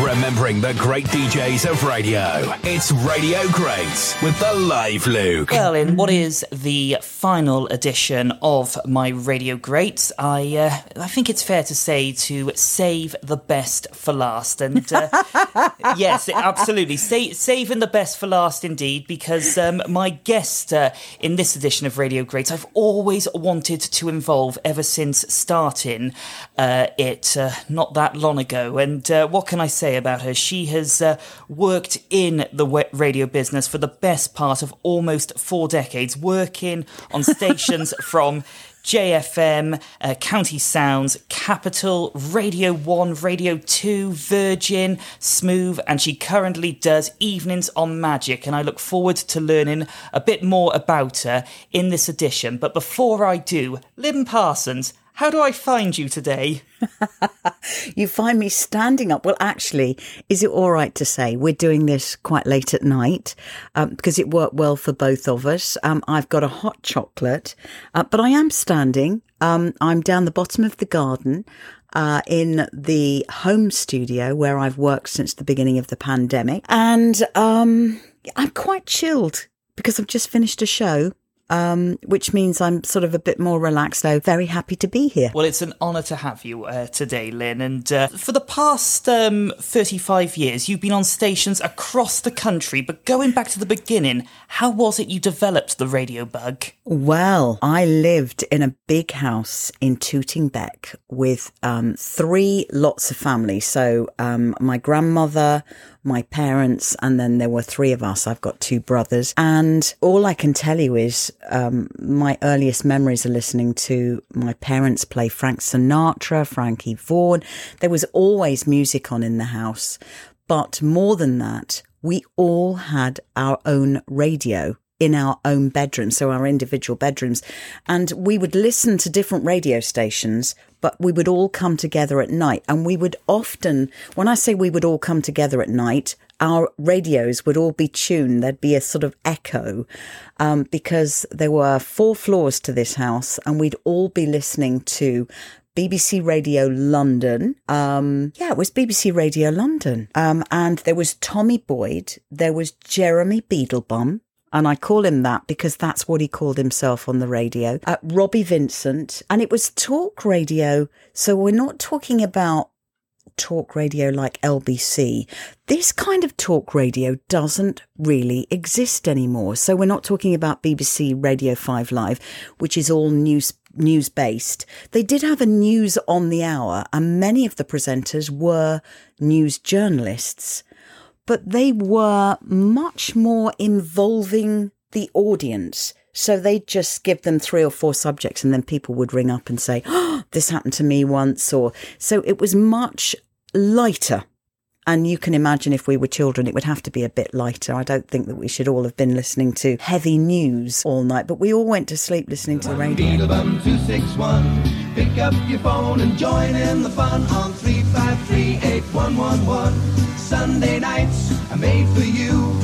Remembering the great DJs of radio. It's Radio Greats with the live Luke. Well, in what is the final edition of my Radio Greats, I uh, I think it's fair to say to save the best for last. And uh, yes, absolutely, Sa- saving the best for last indeed, because um, my guest uh, in this edition of Radio Greats, I've always wanted to involve ever since starting uh, it uh, not that long ago. And uh, what can I say about her? She has uh, worked in the radio business for the best part of almost four decades, working on stations from JFM, uh, County Sounds, Capital, Radio 1, Radio 2, Virgin, Smooth, and she currently does evenings on Magic. And I look forward to learning a bit more about her in this edition. But before I do, Lynn Parsons, how do I find you today? you find me standing up. Well, actually, is it all right to say we're doing this quite late at night um, because it worked well for both of us? Um, I've got a hot chocolate, uh, but I am standing. Um, I'm down the bottom of the garden. Uh, in the home studio where I've worked since the beginning of the pandemic. And um, I'm quite chilled because I've just finished a show um, which means I'm sort of a bit more relaxed now. Very happy to be here. Well, it's an honour to have you uh, today, Lynn. And uh, for the past um, 35 years, you've been on stations across the country. But going back to the beginning, how was it you developed the radio bug? Well, I lived in a big house in Tooting Bec with um, three lots of family. So um, my grandmother, my parents, and then there were three of us. I've got two brothers. And all I can tell you is um, my earliest memories are listening to my parents play Frank Sinatra, Frankie Vaughan. There was always music on in the house. But more than that, we all had our own radio in our own bedrooms, so our individual bedrooms. And we would listen to different radio stations, but we would all come together at night. And we would often, when I say we would all come together at night, our radios would all be tuned. There'd be a sort of echo um, because there were four floors to this house, and we'd all be listening to BBC Radio London. Um, yeah, it was BBC Radio London. Um, and there was Tommy Boyd. There was Jeremy Beadlebum. And I call him that because that's what he called himself on the radio. Uh, Robbie Vincent. And it was talk radio. So we're not talking about talk radio like LBC. This kind of talk radio doesn't really exist anymore. So we're not talking about BBC Radio 5 Live, which is all news news based. They did have a news on the hour and many of the presenters were news journalists but they were much more involving the audience. So they'd just give them three or four subjects and then people would ring up and say, Oh, this happened to me once. Or so it was much lighter. And you can imagine if we were children, it would have to be a bit lighter. I don't think that we should all have been listening to heavy news all night, but we all went to sleep listening to the radio. Pick up your phone and join in the fun on 353 Sunday nights are made for you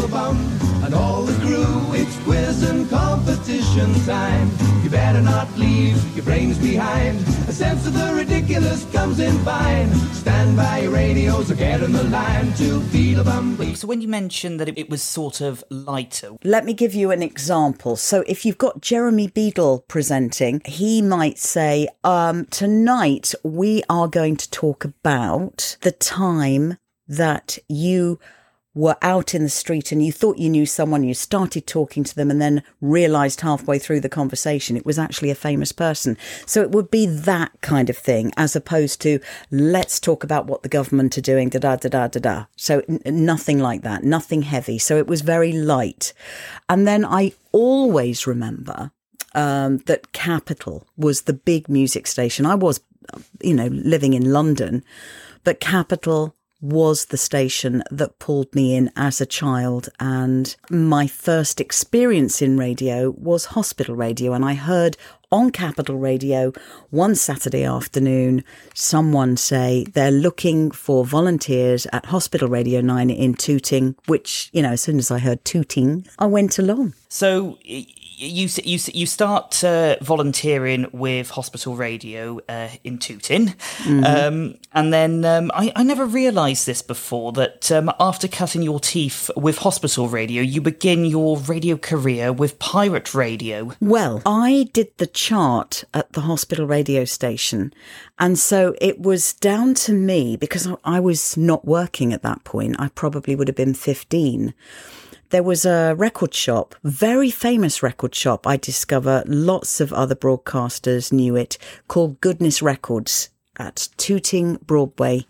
with Beetlebum and all the crew. It's quiz and competition time. You better not leave your brains behind. A sense of the ridiculous comes in fine. Stand by your radios or get in the line to Beetlebum. So when you mentioned that it was sort of lighter, let me give you an example. So if you've got Jeremy Beadle presenting, he might say, um, tonight we are going to talk about the time that you were out in the street and you thought you knew someone, you started talking to them and then realized halfway through the conversation it was actually a famous person. So it would be that kind of thing as opposed to let's talk about what the government are doing, da da da da da da. So n- nothing like that, nothing heavy. So it was very light. And then I always remember um, that Capital was the big music station. I was, you know, living in London, but Capital was the station that pulled me in as a child. And my first experience in radio was hospital radio. And I heard on Capital Radio one Saturday afternoon someone say they're looking for volunteers at Hospital Radio 9 in Tooting, which, you know, as soon as I heard Tooting, I went along. So you you you start uh, volunteering with hospital radio uh, in Tooting, mm-hmm. um, and then um, I, I, never realised this before that um, after cutting your teeth with hospital radio, you begin your radio career with pirate radio. Well, I did the chart at the hospital radio station, and so it was down to me because I was not working at that point. I probably would have been fifteen there was a record shop, very famous record shop. I discover lots of other broadcasters knew it called Goodness Records at Tooting Broadway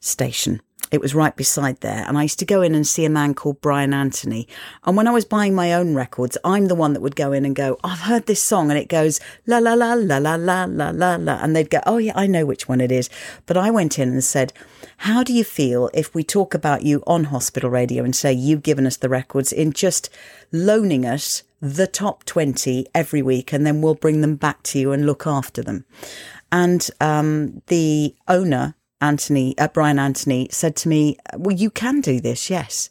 Station. It was right beside there. And I used to go in and see a man called Brian Anthony. And when I was buying my own records, I'm the one that would go in and go, I've heard this song and it goes la la la la la la la la la. And they'd go, Oh yeah, I know which one it is. But I went in and said, How do you feel if we talk about you on hospital radio and say you've given us the records in just loaning us the top 20 every week and then we'll bring them back to you and look after them. And um, the owner Anthony, uh, Brian Anthony said to me, well, you can do this. Yes.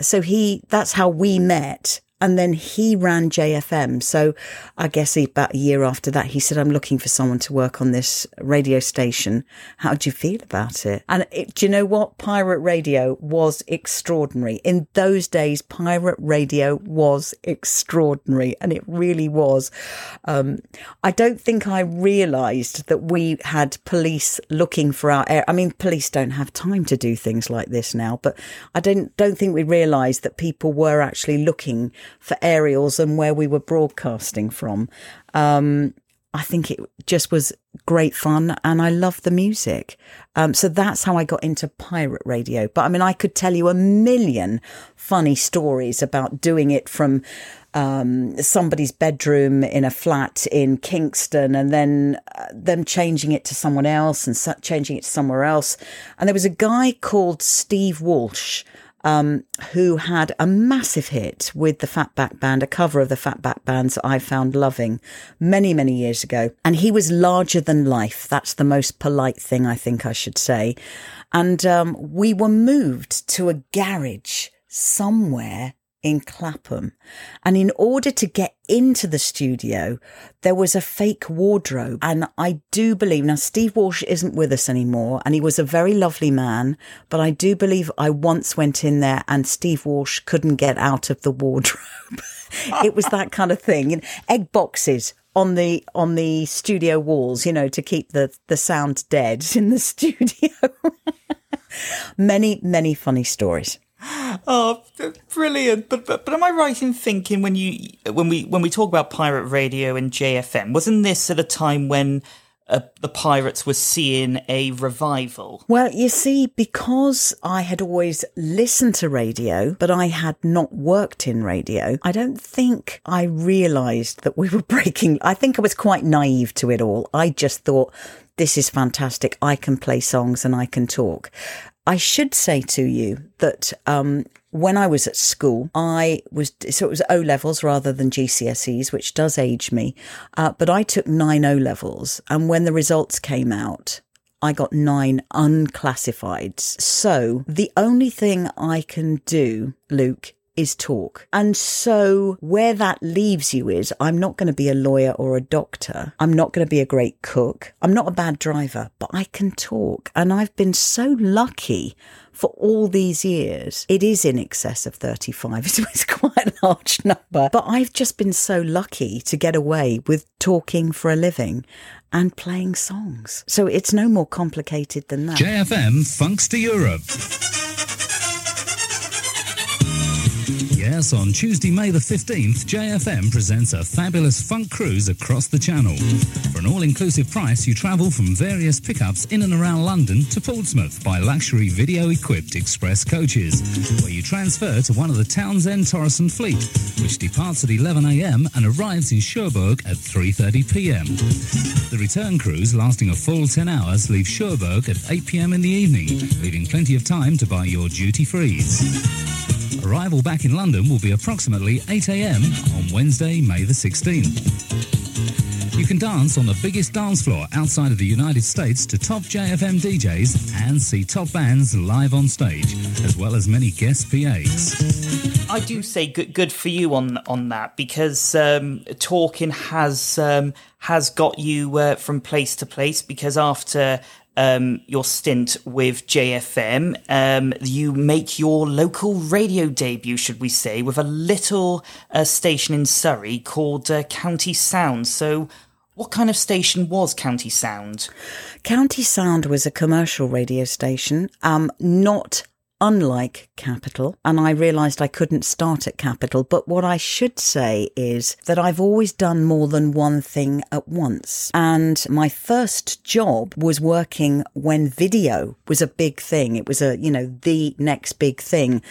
So he, that's how we met and then he ran JFM. So I guess about a year after that, he said, I'm looking for someone to work on this radio station. How do you feel about it? And it, do you know what? Pirate radio was extraordinary. In those days, pirate radio was extraordinary and it really was. Um, I don't think I realized that we had police looking for our air. I mean, police don't have time to do things like this now, but I don't, don't think we realized that people were actually looking for aerials and where we were broadcasting from. Um, I think it just was great fun and I love the music. Um, so that's how I got into pirate radio. But I mean, I could tell you a million funny stories about doing it from um, somebody's bedroom in a flat in Kingston and then uh, them changing it to someone else and changing it to somewhere else. And there was a guy called Steve Walsh um, who had a massive hit with the Fatback Band, a cover of the Fatback Band's I Found Loving many, many years ago. And he was larger than life. That's the most polite thing I think I should say. And um, we were moved to a garage somewhere in Clapham. And in order to get into the studio, there was a fake wardrobe. And I do believe now Steve Walsh isn't with us anymore. And he was a very lovely man. But I do believe I once went in there and Steve Walsh couldn't get out of the wardrobe. it was that kind of thing. Egg boxes on the on the studio walls, you know, to keep the the sound dead in the studio. many many funny stories. Oh, brilliant! But, but but am I right in thinking when you when we when we talk about pirate radio and JFM, wasn't this at a time when uh, the pirates were seeing a revival? Well, you see, because I had always listened to radio, but I had not worked in radio, I don't think I realised that we were breaking. I think I was quite naive to it all. I just thought this is fantastic. I can play songs and I can talk. I should say to you that um, when I was at school, I was so it was O levels rather than GCSEs, which does age me. Uh, but I took nine O levels, and when the results came out, I got nine unclassifieds. So the only thing I can do, Luke, is talk. And so where that leaves you is I'm not going to be a lawyer or a doctor. I'm not going to be a great cook. I'm not a bad driver, but I can talk. And I've been so lucky for all these years. It is in excess of 35. It's quite a large number, but I've just been so lucky to get away with talking for a living and playing songs. So it's no more complicated than that. JFM Funks to Europe. Yes, on Tuesday, May the 15th, JFM presents a fabulous funk cruise across the channel. For an all inclusive price, you travel from various pickups in and around London to Portsmouth by luxury video equipped express coaches, where you transfer to one of the Townsend Thoresen fleet, which departs at 11am and arrives in Cherbourg at 3.30pm. The return cruise, lasting a full 10 hours, leaves Cherbourg at 8pm in the evening, leaving plenty of time to buy your duty frees. Arrival back in London will be approximately 8am on Wednesday, May the 16th. You can dance on the biggest dance floor outside of the United States to top JFM DJs and see top bands live on stage, as well as many guest PAs. I do say good, good for you on on that because um, talking has um, has got you uh, from place to place. Because after um, your stint with JFM, um, you make your local radio debut, should we say, with a little uh, station in Surrey called uh, County Sound. So, what kind of station was County Sound? County Sound was a commercial radio station, um, not unlike Capital, and I realised I couldn't start at Capital. But what I should say is that I've always done more than one thing at once. And my first job was working when video was a big thing. It was a, you know, the next big thing.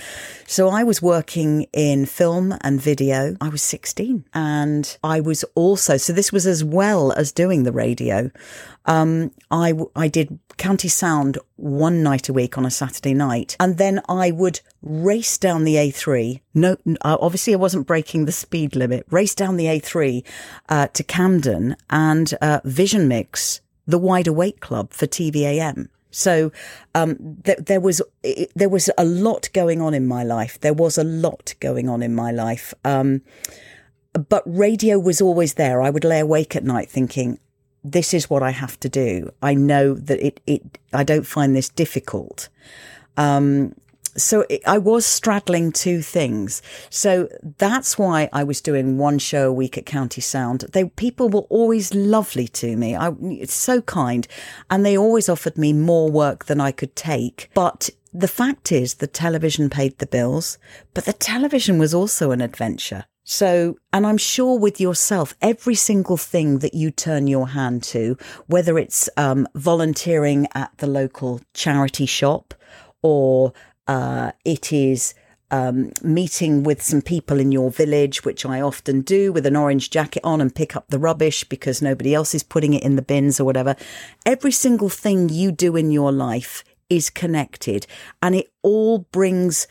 So I was working in film and video. I was 16 and I was also, so this was as well as doing the radio. Um, I, I did County Sound one night a week on a Saturday night. And then I would race down the A3. No, uh, obviously I wasn't breaking the speed limit. Race down the A3 uh, to Camden and uh, Vision Mix the Wide Awake Club for TVAM. So um, th- there was it, there was a lot going on in my life. There was a lot going on in my life. Um, but radio was always there. I would lay awake at night thinking, this is what I have to do. I know that it, it I don't find this difficult. Um, so it, I was straddling two things. So that's why I was doing one show a week at County Sound. They people were always lovely to me. I it's so kind, and they always offered me more work than I could take. But the fact is, the television paid the bills, but the television was also an adventure. So, and I'm sure with yourself, every single thing that you turn your hand to, whether it's um, volunteering at the local charity shop or uh, it is um, meeting with some people in your village, which I often do with an orange jacket on and pick up the rubbish because nobody else is putting it in the bins or whatever. Every single thing you do in your life is connected and it all brings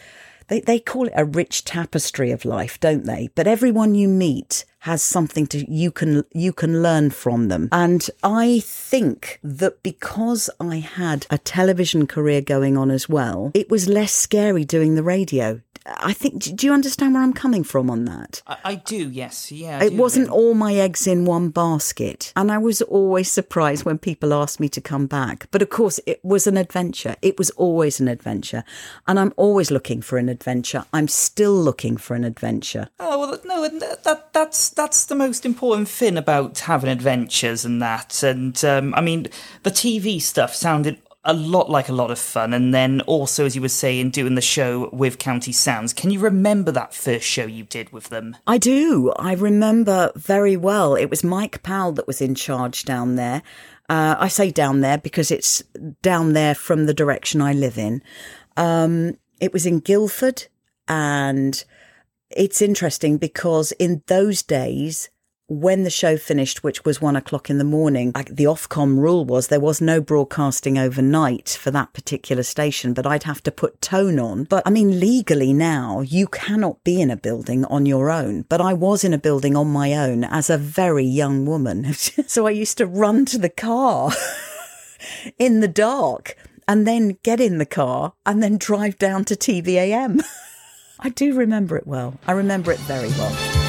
they, they call it a rich tapestry of life, don't they? But everyone you meet has something to you can you can learn from them. And I think that because I had a television career going on as well, it was less scary doing the radio. I think. Do you understand where I'm coming from on that? I, I do. Yes. Yeah. I it do, wasn't yeah. all my eggs in one basket, and I was always surprised when people asked me to come back. But of course, it was an adventure. It was always an adventure, and I'm always looking for an adventure. I'm still looking for an adventure. Oh well, no, that that's that's the most important thing about having adventures and that. And um, I mean, the TV stuff sounded a lot like a lot of fun. And then also, as you were saying, doing the show with County Sounds. Can you remember that first show you did with them? I do. I remember very well. It was Mike Powell that was in charge down there. Uh, I say down there because it's down there from the direction I live in. Um, it was in Guildford, and it's interesting because in those days, when the show finished, which was one o'clock in the morning, the Ofcom rule was there was no broadcasting overnight for that particular station, but I'd have to put tone on. But I mean, legally now, you cannot be in a building on your own. But I was in a building on my own as a very young woman. so I used to run to the car in the dark and then get in the car and then drive down to TVAM. I do remember it well. I remember it very well.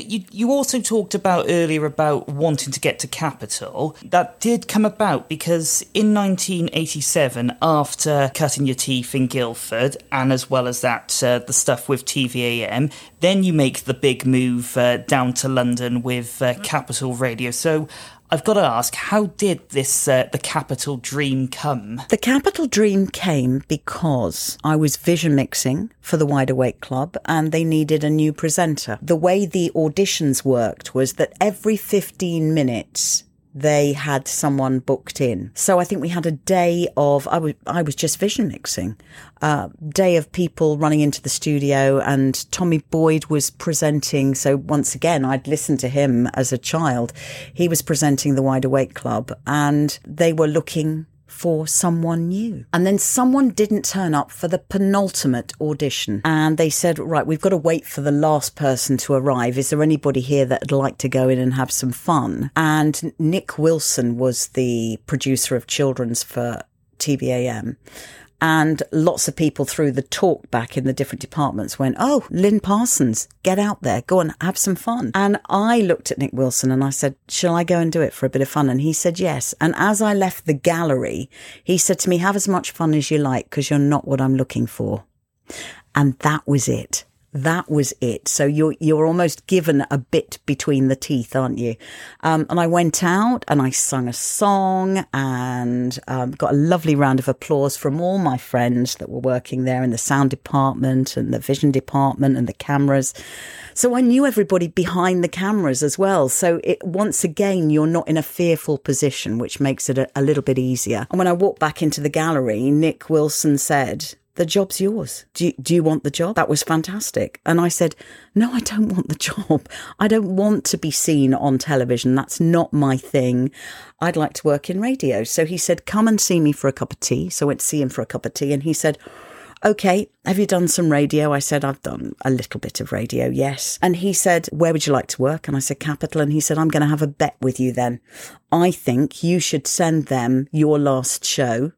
You you also talked about earlier about wanting to get to capital. That did come about because in 1987, after cutting your teeth in Guildford, and as well as that, uh, the stuff with TVAM, then you make the big move uh, down to London with uh, Capital Radio. So I've got to ask, how did this uh, the Capital Dream come? The Capital Dream came because I was vision mixing for the Wide Awake Club and they needed a new presenter. The way the auditions worked was that every 15 minutes they had someone booked in. So I think we had a day of I was I was just vision mixing, uh, day of people running into the studio, and Tommy Boyd was presenting. So once again, I'd listened to him as a child. He was presenting the Wide Awake Club, and they were looking for someone new. And then someone didn't turn up for the penultimate audition. And they said, right, we've got to wait for the last person to arrive. Is there anybody here that'd like to go in and have some fun? And Nick Wilson was the producer of children's for TVAM. And lots of people through the talk back in the different departments went, Oh, Lynn Parsons, get out there, go and have some fun. And I looked at Nick Wilson and I said, Shall I go and do it for a bit of fun? And he said, Yes. And as I left the gallery, he said to me, Have as much fun as you like because you're not what I'm looking for. And that was it that was it. So you're you're almost given a bit between the teeth, aren't you? Um, and I went out and I sung a song and um, got a lovely round of applause from all my friends that were working there in the sound department and the vision department and the cameras. So I knew everybody behind the cameras as well. So it once again, you're not in a fearful position, which makes it a, a little bit easier. And when I walked back into the gallery, Nick Wilson said, the job's yours. Do you, do you want the job? That was fantastic. And I said, no, I don't want the job. I don't want to be seen on television. That's not my thing. I'd like to work in radio. So he said, come and see me for a cup of tea. So I went to see him for a cup of tea and he said, okay, have you done some radio? I said, I've done a little bit of radio, yes. And he said, where would you like to work? And I said, Capital. And he said, I'm going to have a bet with you then. I think you should send them your last show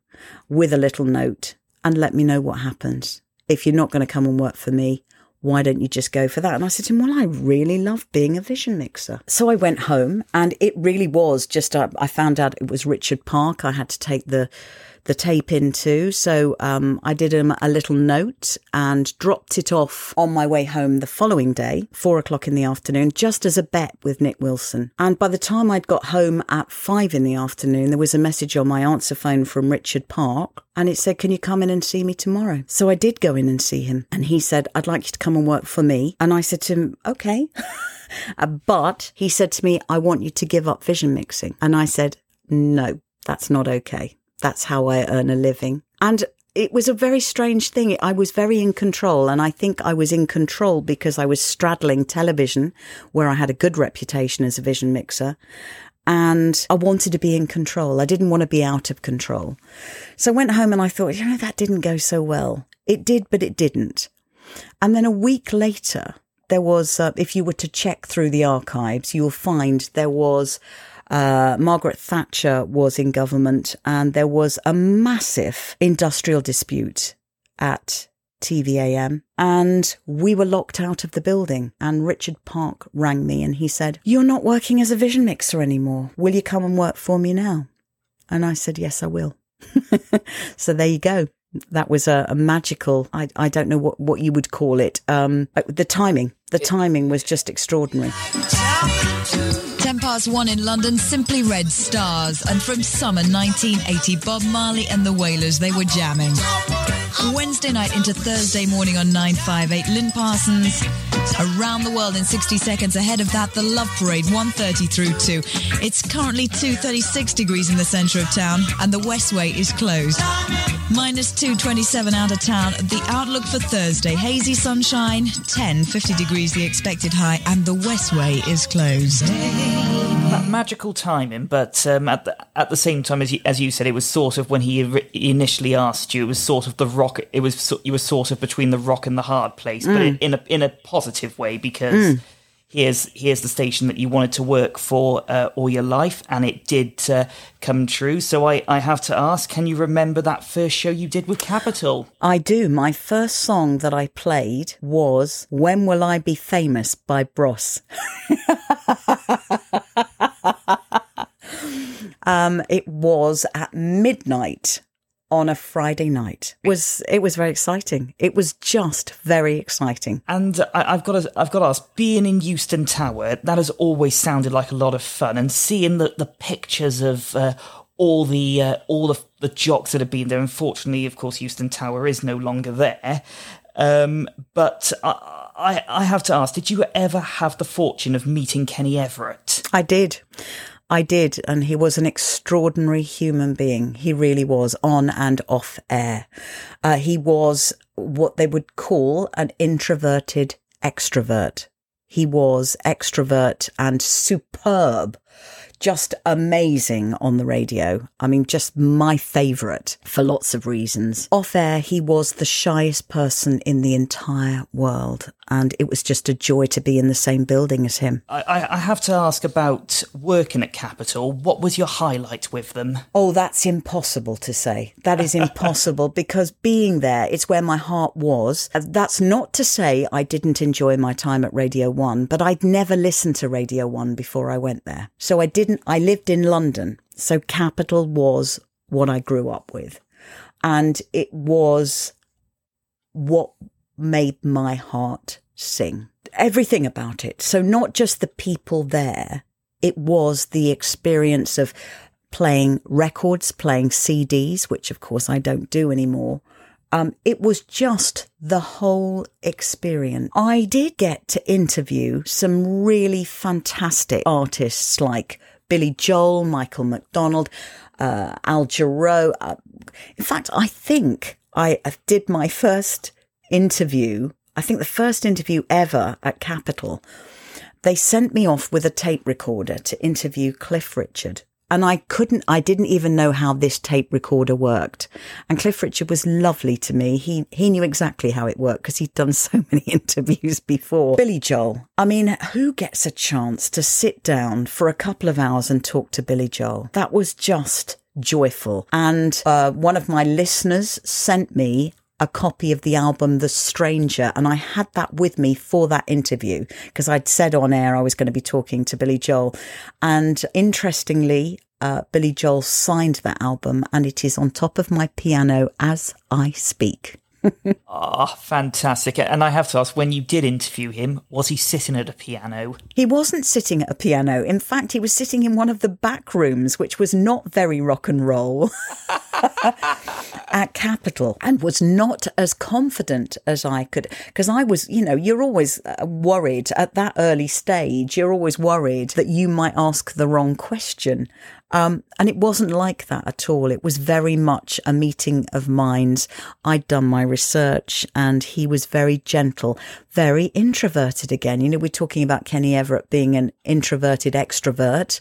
with a little note and let me know what happens. If you're not going to come and work for me, why don't you just go for that? And I said to him, Well, I really love being a vision mixer. So I went home and it really was just, uh, I found out it was Richard Park. I had to take the the tape into. So um, I did him a little note and dropped it off on my way home the following day, four o'clock in the afternoon, just as a bet with Nick Wilson. And by the time I'd got home at five in the afternoon, there was a message on my answer phone from Richard Park and it said, Can you come in and see me tomorrow? So I did go in and see him. And he said, I'd like you to come and work for me. And I said to him, Okay. Uh, but he said to me, I want you to give up vision mixing. And I said, No, that's not okay. That's how I earn a living. And it was a very strange thing. I was very in control, and I think I was in control because I was straddling television, where I had a good reputation as a vision mixer, and I wanted to be in control. I didn't want to be out of control. So I went home and I thought, you know, that didn't go so well. It did, but it didn't. And then a week later, there was, uh, if you were to check through the archives, you'll find there was uh, Margaret Thatcher was in government, and there was a massive industrial dispute at TVAM, and we were locked out of the building. And Richard Park rang me and he said, You're not working as a vision mixer anymore. Will you come and work for me now? And I said, Yes, I will. so there you go. That was a, a, magical, I, I don't know what, what you would call it. Um, the timing, the timing was just extraordinary. 10 past 1 in London, Simply Red Stars. And from summer 1980, Bob Marley and the Wailers, they were jamming. Wednesday night into Thursday morning on 958, Lynn Parsons. Around the world in 60 seconds. Ahead of that, the Love Parade, 1.30 through 2. It's currently 2.36 degrees in the centre of town, and the Westway is closed. Minus 2.27 out of town. The outlook for Thursday, hazy sunshine, 10, 50 degrees the expected high, and the Westway is closed That magical timing, but um, at the at the same time as you, as you said, it was sort of when he initially asked you, it was sort of the rock. It was you were sort of between the rock and the hard place, mm. but in a in a positive way because. Mm. here's here's the station that you wanted to work for uh, all your life, and it did uh, come true. So I, I have to ask, can you remember that first show you did with Capital? I do. My first song that I played was "When Will I Be Famous" by Bros. um, it was at midnight on a Friday night. It was it was very exciting. It was just very exciting. And I, have got to I've got to ask, being in Euston Tower, that has always sounded like a lot of fun. And seeing the the pictures of uh, all the uh, all the the jocks that have been there. Unfortunately, of course, Euston Tower is no longer there. Um, but I, I I have to ask, did you ever have the fortune of meeting Kenny Everett? I did. I did, and he was an extraordinary human being. He really was, on and off air. Uh, he was what they would call an introverted extrovert. He was extrovert and superb just amazing on the radio. I mean, just my favourite for lots of reasons. Off air, he was the shyest person in the entire world. And it was just a joy to be in the same building as him. I, I have to ask about working at Capital. What was your highlight with them? Oh, that's impossible to say. That is impossible because being there, it's where my heart was. Uh, that's not to say I didn't enjoy my time at Radio 1, but I'd never listened to Radio 1 before I went there. So I did didn't, I lived in London. So Capital was what I grew up with. And it was what made my heart sing. Everything about it. So not just the people there, it was the experience of playing records, playing CDs, which of course I don't do anymore. Um, it was just the whole experience. I did get to interview some really fantastic artists like Billy Joel, Michael McDonald, uh, Al Jarreau. Uh, in fact, I think I did my first interview. I think the first interview ever at Capital. They sent me off with a tape recorder to interview Cliff Richard. And I couldn't, I didn't even know how this tape recorder worked. And Cliff Richard was lovely to me. He, he knew exactly how it worked because he'd done so many interviews before. Billy Joel. I mean, who gets a chance to sit down for a couple of hours and talk to Billy Joel? That was just joyful. And uh, one of my listeners sent me a copy of the album The Stranger, and I had that with me for that interview because I'd said on air I was going to be talking to Billy Joel. And interestingly, uh, Billy Joel signed that album, and it is on top of my piano as I speak. Ah, oh, fantastic. And I have to ask, when you did interview him, was he sitting at a piano? He wasn't sitting at a piano. In fact, he was sitting in one of the back rooms, which was not very rock and roll at Capital and was not as confident as I could. Because I was, you know, you're always uh, worried at that early stage, you're always worried that you might ask the wrong question. Um, and it wasn't like that at all. It was very much a meeting of minds. I'd done my research and he was very gentle, very introverted again. You know, we're talking about Kenny Everett being an introverted extrovert.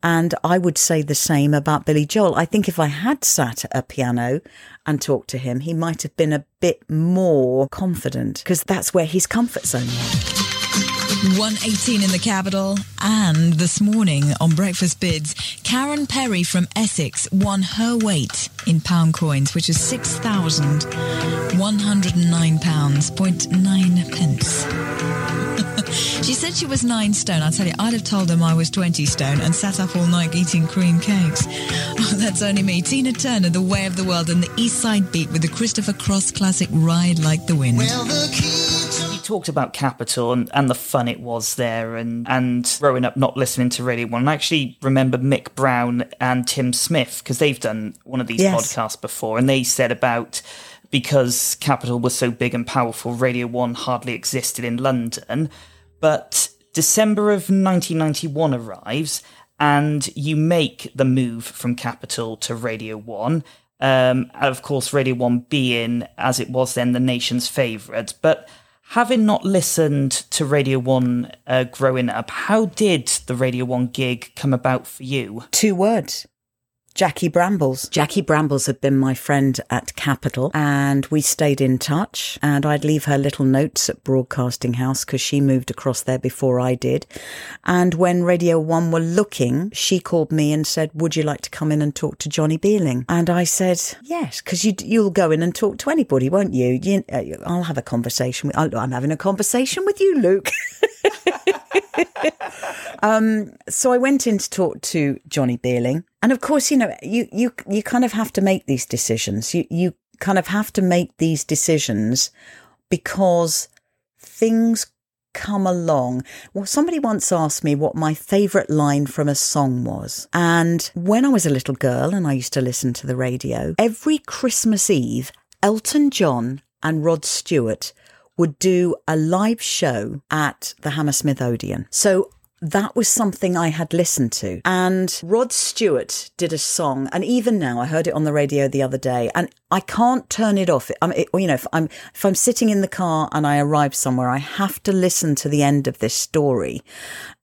And I would say the same about Billy Joel. I think if I had sat at a piano and talked to him, he might have been a bit more confident because that's where his comfort zone was. 118 in the capital. And this morning on Breakfast Bids, Karen Perry from Essex won her weight in pound coins, which is £6,109.9 pence. she said she was nine stone. I tell you, I'd have told them I was 20 stone and sat up all night eating cream cakes. Oh, that's only me. Tina Turner, The Way of the World, and the East Side Beat with the Christopher Cross classic Ride Like the Wind. Well, the talked about Capital and, and the fun it was there and, and growing up not listening to Radio 1. I actually remember Mick Brown and Tim Smith because they've done one of these yes. podcasts before and they said about because Capital was so big and powerful, Radio 1 hardly existed in London. But December of 1991 arrives and you make the move from Capital to Radio 1. Um, of course, Radio 1 being, as it was then, the nation's favourite. But Having not listened to Radio 1 uh, growing up, how did the Radio 1 gig come about for you? Two words Jackie Brambles. Jackie Brambles had been my friend at Capital and we stayed in touch and I'd leave her little notes at Broadcasting House because she moved across there before I did. And when Radio 1 were looking, she called me and said, would you like to come in and talk to Johnny Beerling? And I said, yes, because you, you'll go in and talk to anybody, won't you? you uh, I'll have a conversation. With, I'm having a conversation with you, Luke. um, so I went in to talk to Johnny Beerling, and of course, you know, you you you kind of have to make these decisions. You you kind of have to make these decisions because things come along. Well, somebody once asked me what my favourite line from a song was. And when I was a little girl and I used to listen to the radio, every Christmas Eve, Elton John and Rod Stewart would do a live show at the Hammersmith Odeon. So that was something I had listened to. And Rod Stewart did a song, and even now I heard it on the radio the other day, and I can't turn it off. I it, you know, if I'm if I'm sitting in the car and I arrive somewhere, I have to listen to the end of this story,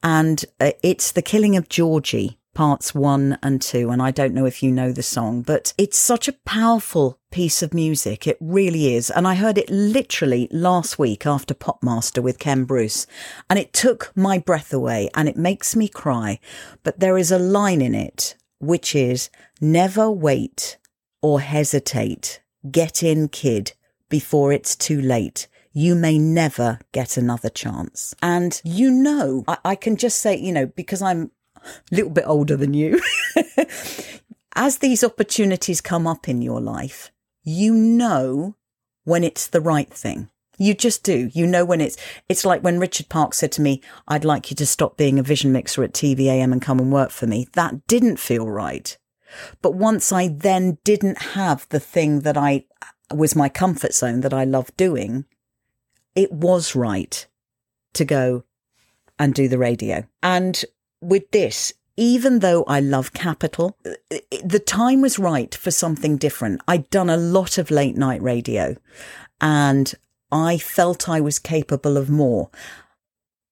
and uh, it's the killing of Georgie parts one and two. And I don't know if you know the song, but it's such a powerful piece of music. It really is. And I heard it literally last week after Popmaster with Ken Bruce, and it took my breath away and it makes me cry. But there is a line in it which is never wait or hesitate. Get in, kid, before it's too late you may never get another chance. And you know, I, I, can just say, you know, because I'm a little bit older than you, as these opportunities come up in your life, you know when it's the right thing. You just do. You know when it's, it's like when Richard Park said to me, I'd like you to stop being a vision mixer at TVAM and come and work for me. That didn't feel right. But once I then didn't have the thing that I was my comfort zone that I loved doing, it was right to go and do the radio. And with this, even though I love Capital, the time was right for something different. I'd done a lot of late night radio and I felt I was capable of more.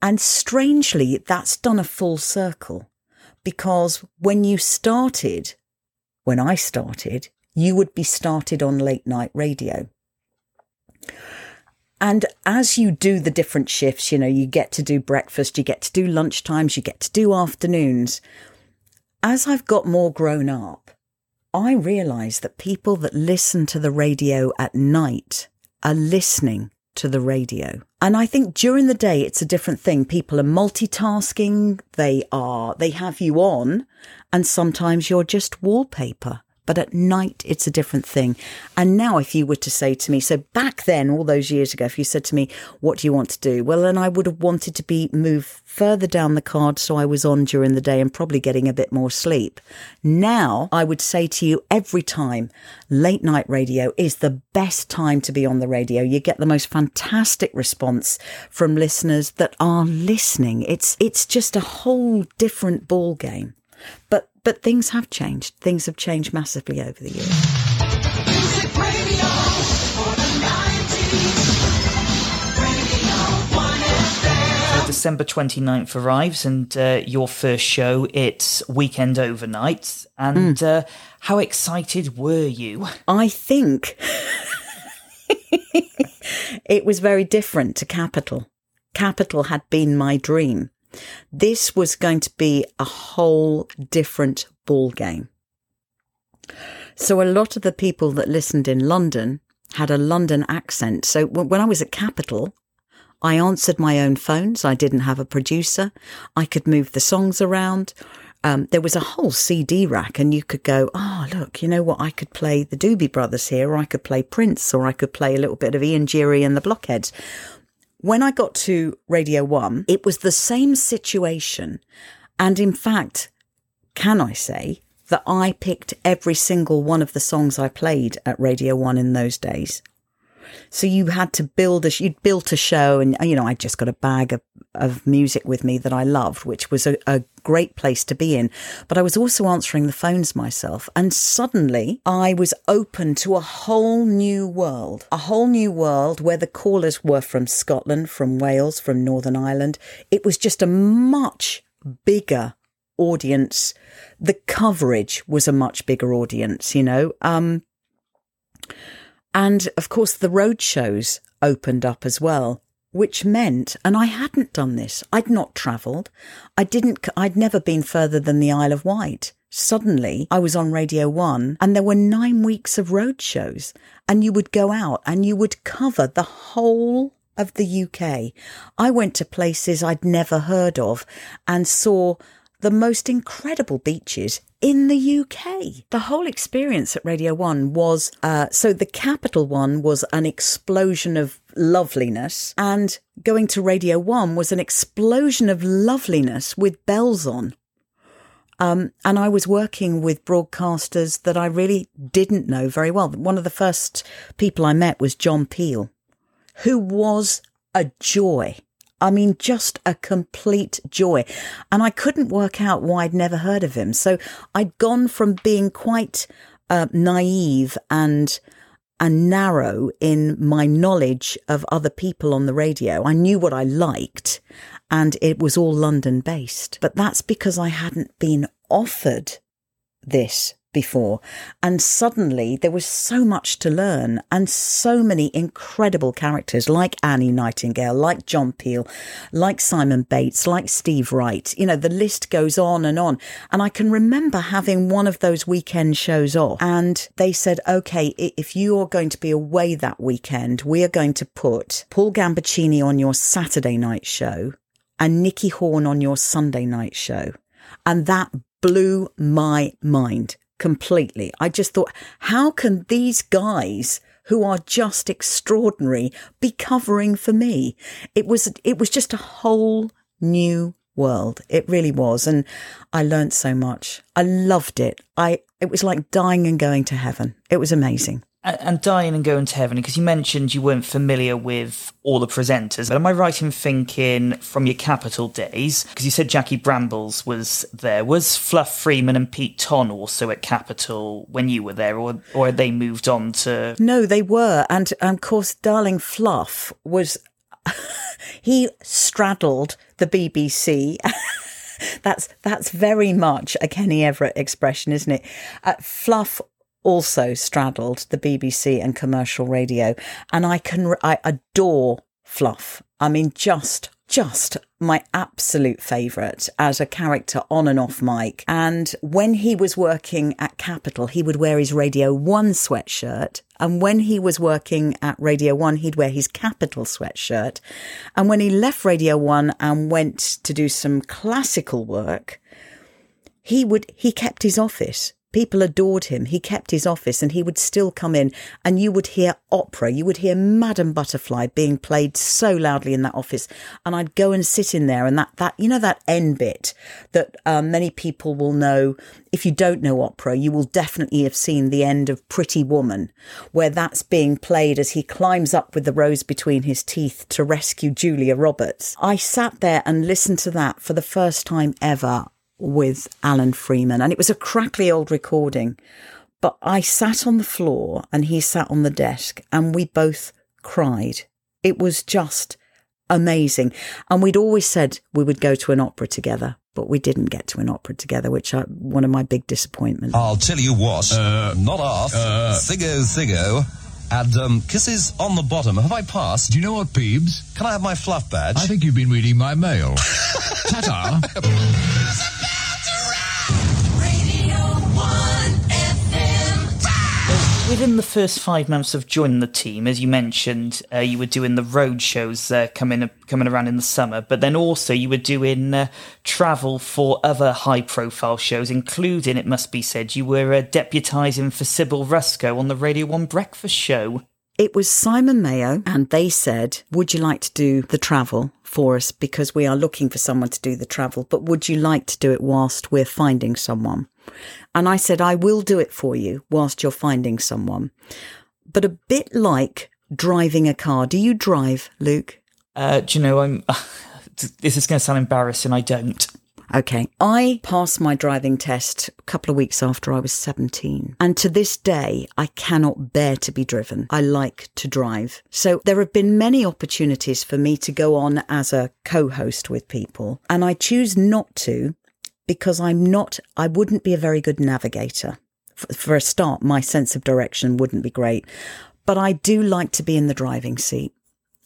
And strangely, that's done a full circle because when you started, when I started, you would be started on late night radio. And as you do the different shifts, you know, you get to do breakfast, you get to do lunch times, you get to do afternoons. As I've got more grown up, I realise that people that listen to the radio at night are listening to the radio. And I think during the day, it's a different thing. People are multitasking. They are, they have you on and sometimes you're just wallpaper. But at night, it's a different thing. And now, if you were to say to me, so back then, all those years ago, if you said to me, what do you want to do? Well, then I would have wanted to be moved further down the card so I was on during the day and probably getting a bit more sleep. Now, I would say to you every time, late night radio is the best time to be on the radio. You get the most fantastic response from listeners that are listening. It's, it's just a whole different ball game. But but things have changed. Things have changed massively over the years. December 29th arrives and uh, your first show, it's Weekend Overnight. And mm. uh, how excited were you? I think it was very different to Capital. Capital had been my dream. This was going to be a whole different ball game. So a lot of the people that listened in London had a London accent. So when I was at Capital, I answered my own phones. I didn't have a producer. I could move the songs around. Um, there was a whole CD rack, and you could go, oh, look, you know what? I could play the Doobie Brothers here, or I could play Prince, or I could play a little bit of Ian Dury and the Blockheads. When I got to Radio 1, it was the same situation. And in fact, can I say that I picked every single one of the songs I played at Radio 1 in those days? So you had to build a, you'd built a show and, you know, I just got a bag of, of music with me that I loved, which was a, a great place to be in. But I was also answering the phones myself. And suddenly I was open to a whole new world, a whole new world where the callers were from Scotland, from Wales, from Northern Ireland. It was just a much bigger audience. The coverage was a much bigger audience, you know. Um, and of course, the road shows opened up as well, which meant, and I hadn't done this, I'd not travelled. I didn't, I'd never been further than the Isle of Wight. Suddenly, I was on Radio 1 and there were nine weeks of road shows, and you would go out and you would cover the whole of the UK. I went to places I'd never heard of and saw the most incredible beaches in the UK. The whole experience at Radio 1 was uh, so the Capital One was an explosion of loveliness, and going to Radio 1 was an explosion of loveliness with bells on. Um, and I was working with broadcasters that I really didn't know very well. One of the first people I met was John Peel, who was a joy. I mean, just a complete joy. And I couldn't work out why I'd never heard of him. So I'd gone from being quite uh, naive and and narrow in my knowledge of other people on the radio. I knew what I liked, and it was all London based. But that's because I hadn't been offered this before. And suddenly there was so much to learn and so many incredible characters like Annie Nightingale, like John Peel, like Simon Bates, like Steve Wright. You know, the list goes on and on. And I can remember having one of those weekend shows off and they said, okay, if you are going to be away that weekend, we are going to put Paul Gambaccini on your Saturday night show and Nicky Horne on your Sunday night show. And that blew my mind completely. I just thought, how can these guys who are just extraordinary be covering for me? It was, it was just a whole new world. It really was. And I learned so much. I loved it. I, it was like dying and going to heaven. It was amazing and dying and going to heaven because you mentioned you weren't familiar with all the presenters but am i right in thinking from your capital days because you said jackie brambles was there was fluff freeman and pete tong also at capital when you were there or or they moved on to no they were and of course darling fluff was he straddled the bbc that's that's very much a Kenny Everett expression, isn't it? Uh, Fluff also straddled the BBC and commercial radio. And I can, I adore Fluff. I mean, just, just my absolute favourite as a character on and off mic. And when he was working at Capital, he would wear his Radio 1 sweatshirt. And when he was working at Radio 1, he'd wear his Capital sweatshirt. And when he left Radio 1 and went to do some classical work, he would, he kept his office People adored him. He kept his office and he would still come in and you would hear opera. You would hear Madame Butterfly being played so loudly in that office. And I'd go and sit in there and that, that, you know, that end bit that um, many people will know. If you don't know opera, you will definitely have seen the end of Pretty Woman, where that's being played as he climbs up with the rose between his teeth to rescue Julia Roberts. I sat there and listened to that for the first time ever with Alan Freeman. And it was a crackly old recording. But I sat on the floor and he sat on the desk and we both cried. It was just amazing. And we'd always said we would go to an opera together. But we didn't get to an opera together, which I, one of my big disappointments. I'll tell you what, uh, not off, uh, Thigo Thigo, and um, kisses on the bottom. Have I passed? Do you know what, Peebs? Can I have my fluff badge? I think you've been reading my mail. Ta-ta. Within the first five months of joining the team, as you mentioned, uh, you were doing the road shows uh, coming coming around in the summer, but then also you were doing uh, travel for other high profile shows, including, it must be said, you were uh, deputising for Sybil Ruscoe on the Radio 1 Breakfast Show. It was Simon Mayo, and they said, Would you like to do the travel for us? Because we are looking for someone to do the travel, but would you like to do it whilst we're finding someone? And I said, I will do it for you whilst you're finding someone. But a bit like driving a car. Do you drive, Luke? Uh, do you know, I'm. this is going to sound embarrassing. I don't. Okay. I passed my driving test a couple of weeks after I was 17. And to this day, I cannot bear to be driven. I like to drive. So there have been many opportunities for me to go on as a co host with people. And I choose not to because I'm not, I wouldn't be a very good navigator. For, for a start, my sense of direction wouldn't be great, but I do like to be in the driving seat.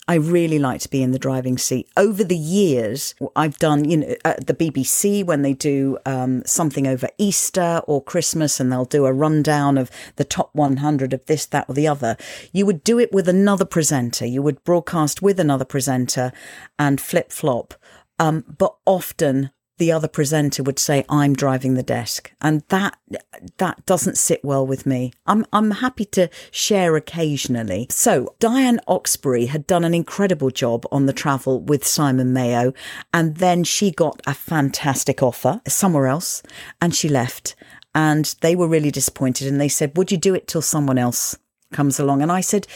I really like to be in the driving seat. Over the years, I've done, you know, at the BBC when they do um, something over Easter or Christmas and they'll do a rundown of the top 100 of this, that, or the other. You would do it with another presenter. You would broadcast with another presenter and flip flop. Um, but often the other presenter would say I'm driving the desk and that that doesn't sit well with me. I'm I'm happy to share occasionally. So, Dianne Oxberry had done an incredible job on the travel with Simon Mayo and then she got a fantastic offer somewhere else and she left and they were really disappointed and they said, "Would you do it till someone else comes along?" And I said,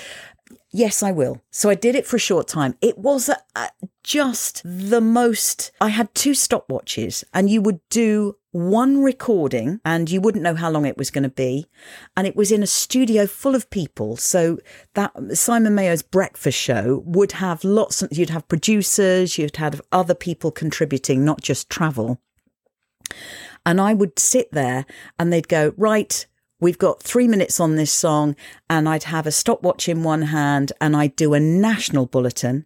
Yes, I will. So I did it for a short time. It was a, a, just the most. I had two stopwatches, and you would do one recording, and you wouldn't know how long it was going to be. And it was in a studio full of people. So that Simon Mayo's breakfast show would have lots. Of, you'd have producers, you'd have other people contributing, not just travel. And I would sit there, and they'd go right we've got three minutes on this song, and I'd have a stopwatch in one hand and I'd do a national bulletin.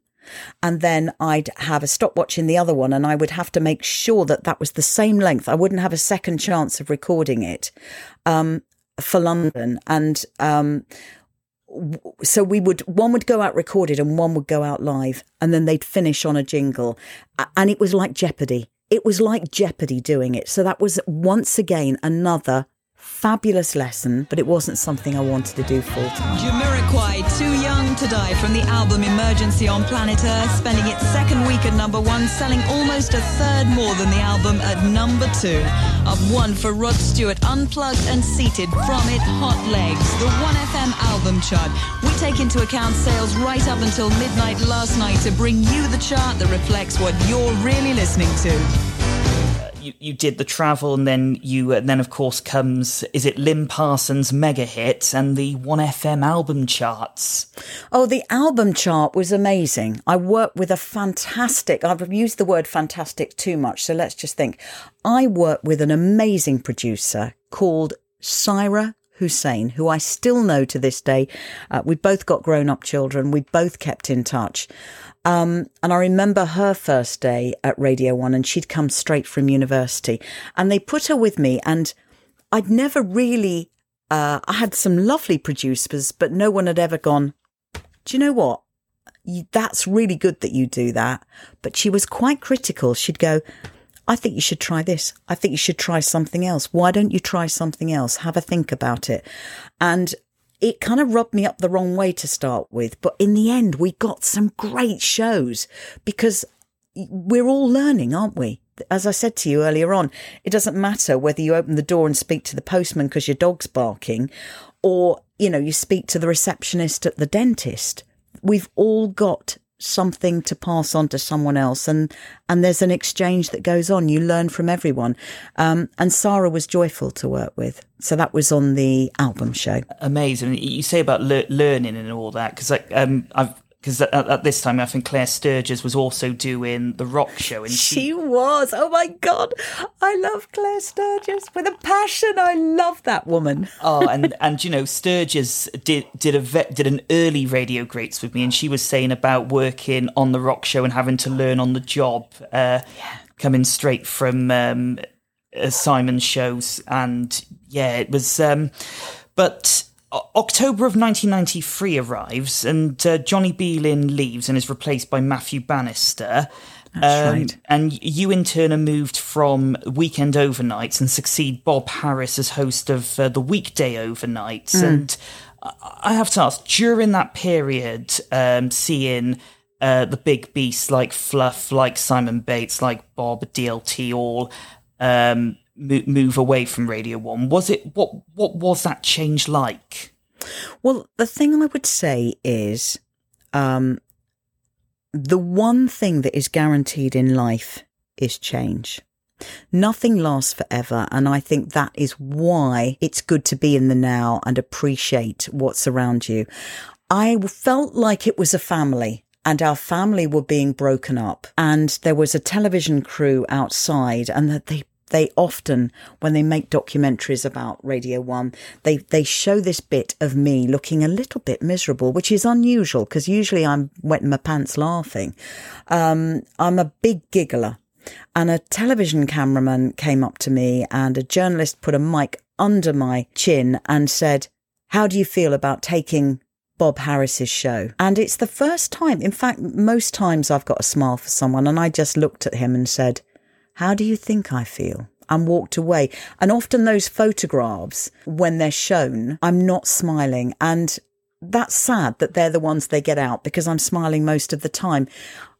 And then I'd have a stopwatch in the other one, and I would have to make sure that that was the same length. I wouldn't have a second chance of recording it um, for London. And um, so we would one would go out recorded and one would go out live and then they'd finish on a jingle and it was like jeopardy it was like jeopardy doing it so that was once again another fabulous lesson, but it wasn't something I wanted to do full time. Jamiroquai, Too Young to Die from the album Emergency on Planet Earth, spending its second week at number one, selling almost a third more than the album at number two. Up one for Rod Stewart, Unplugged and Seated from it, Hot Legs, the 1FM album chart. We take into account sales right up until midnight last night to bring you the chart that reflects what you're really listening to you, you did the travel, and then you and then of course comes is it Lynn Parsons' mega hit and the One FM album charts. Oh, the album chart was amazing. I worked with a fantastic. I've used the word fantastic too much, so let's just think. I worked with an amazing producer called Syra Hussein, who I still know to this day. Uh, we both got grown up children. We both kept in touch. Um, and I remember her first day at Radio One, and she'd come straight from university. And they put her with me, and I'd never really. Uh, I had some lovely producers, but no one had ever gone. Do you know what? That's really good that you do that. But she was quite critical. She'd go, I think you should try this. I think you should try something else. Why don't you try something else? Have a think about it. And it kind of rubbed me up the wrong way to start with. But in the end, we got some great shows because we're all learning, aren't we? As I said to you earlier on, it doesn't matter whether you open the door and speak to the postman because your dog's barking or, you know, you speak to the receptionist at the dentist. We've all got something to pass on to someone else and and there's an exchange that goes on. You learn from everyone. Um, and Sarah was joyful to work with. So that was on the album show. Amazing. You say about le- learning and all that because um, I've because at, at, this time I think Claire Sturgess was also doing the rock show, and she, she was. Oh my god, I love Claire Sturgess with a passion. I love that woman. oh, and and you know Sturgess did did a did an early radio greats with me, and she was saying about working on the rock show and having to learn on the job, uh, yeah. coming straight from um, uh, Simon's shows, and yeah, it was. Um, but October of 1993 arrives, and uh, Johnny Beerling leaves and is replaced by Matthew Bannister. That's um, right. And you, in turn, are moved from weekend overnights and succeed Bob Harris as host of uh, the weekday overnights. Mm. And I have to ask, during that period, um, seeing uh, the big beasts like Fluff, like Simon Bates, like Bob, DLT, all um, move away from Radio One. Was it what? What was that change like? Well, the thing I would say is, um, the one thing that is guaranteed in life is change. Nothing lasts forever, and I think that is why it's good to be in the now and appreciate what's around you. I felt like it was a family and our family were being broken up and there was a television crew outside and that they they often, when they make documentaries about Radio One, they, they show this bit of me looking a little bit miserable, which is unusual because usually I'm wetting my pants laughing. Um, I'm a big giggler. And a television cameraman came up to me and a journalist put a mic under my chin and said, How do you feel about taking Bob Harris's show? And it's the first time, in fact, most times I've got a smile for someone and I just looked at him and said, How do you think I feel? And walked away. And often those photographs, when they're shown, I'm not smiling. And that's sad that they're the ones they get out because I'm smiling most of the time.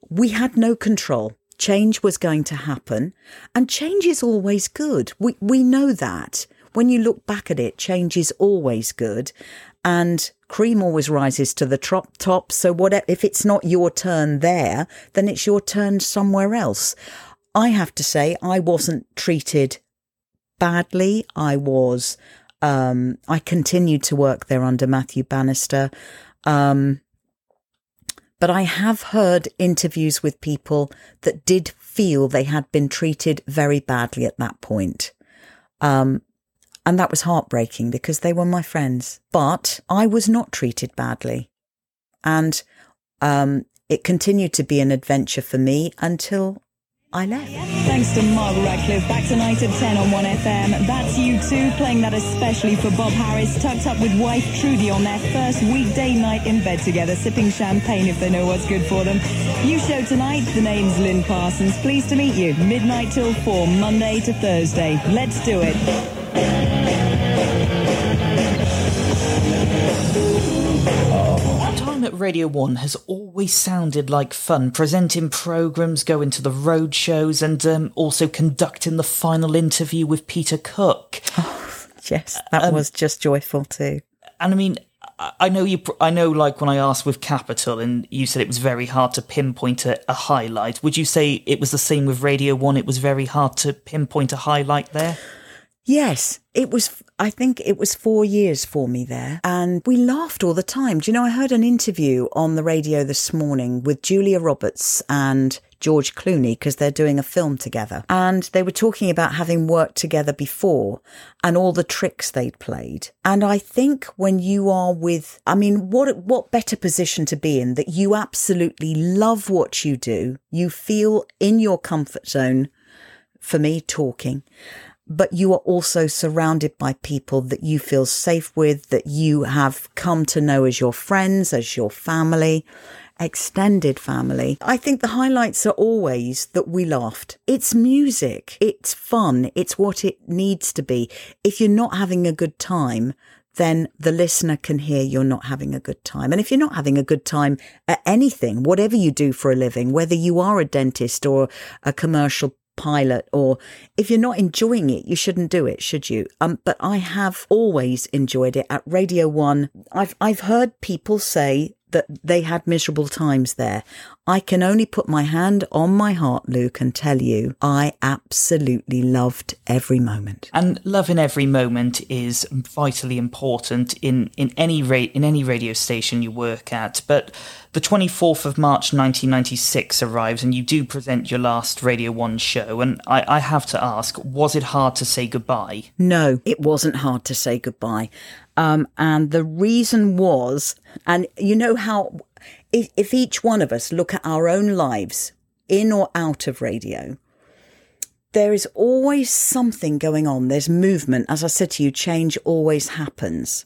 We had no control change was going to happen and change is always good. We, we know that when you look back at it, change is always good and cream always rises to the top top. So what, if it's not your turn there, then it's your turn somewhere else. I have to say I wasn't treated badly. I was, um, I continued to work there under Matthew Bannister. Um, but I have heard interviews with people that did feel they had been treated very badly at that point. Um, and that was heartbreaking because they were my friends. But I was not treated badly. And um, it continued to be an adventure for me until I left. Thanks to Mark Radcliffe. Back tonight at 10 on 1FM. That's U2 playing that especially for Bob Harris, tucked up with wife Trudy on their first weekday night in bed together, sipping champagne if they know what's good for them. New show tonight. The name's Lynn Parsons. Pleased to meet you. Midnight till 4, Monday to Thursday. Let's do it. Time at Radio 1 has always sounded like fun, presenting programmes, going to the road shows, and um, also conducting the final interview with Peter Cook. Yes, that was just joyful too. And I mean, I I know you. I know, like when I asked with Capital, and you said it was very hard to pinpoint a, a highlight. Would you say it was the same with Radio One? It was very hard to pinpoint a highlight there. Yes, it was. I think it was four years for me there, and we laughed all the time. Do you know? I heard an interview on the radio this morning with Julia Roberts and George Clooney because they're doing a film together, and they were talking about having worked together before and all the tricks they'd played. And I think when you are with, I mean, what what better position to be in that you absolutely love what you do, you feel in your comfort zone. For me, talking but you are also surrounded by people that you feel safe with, that you have come to know as your friends, as your family, extended family. I think the highlights are always that we laughed. It's music. It's fun. It's what it needs to be. If you're not having a good time, then the listener can hear you're not having a good time. And if you're not having a good time at anything, whatever you do for a living, whether you are a dentist or a commercial pilot or if you're not enjoying it you shouldn't do it should you? Um but i have always enjoyed it at radio 1 i've i've heard people say that they had miserable times there i can only put my hand on my heart luke and tell you i absolutely loved every moment And loving every moment is vitally important in, in any ra- in any radio station you work at. But the 24th of March 1996 arrives and you do present your last Radio 1 show. And I, I have to ask, was it hard to say goodbye? No, it wasn't hard to say goodbye. Um, and the reason was, and you know how, if, if each one of us look at our own lives, in or out of radio, there is always something going on. There's movement. As I said to you, change always happens.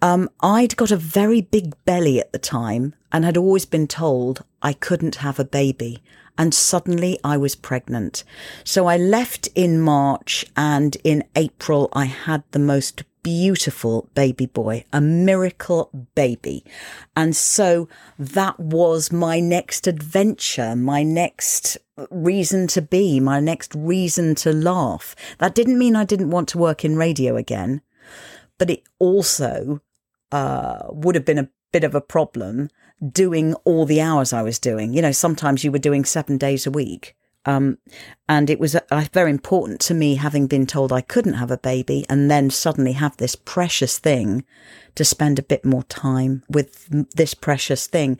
Um, I'd got a very big belly at the time and had always been told I couldn't have a baby. And suddenly I was pregnant. So I left in March and in April I had the most beautiful baby boy, a miracle baby. And so that was my next adventure, my next reason to be, my next reason to laugh. That didn't mean I didn't want to work in radio again, but it also uh, would have been a bit of a problem doing all the hours I was doing. You know, sometimes you were doing seven days a week. Um, and it was uh, very important to me having been told I couldn't have a baby and then suddenly have this precious thing to spend a bit more time with this precious thing.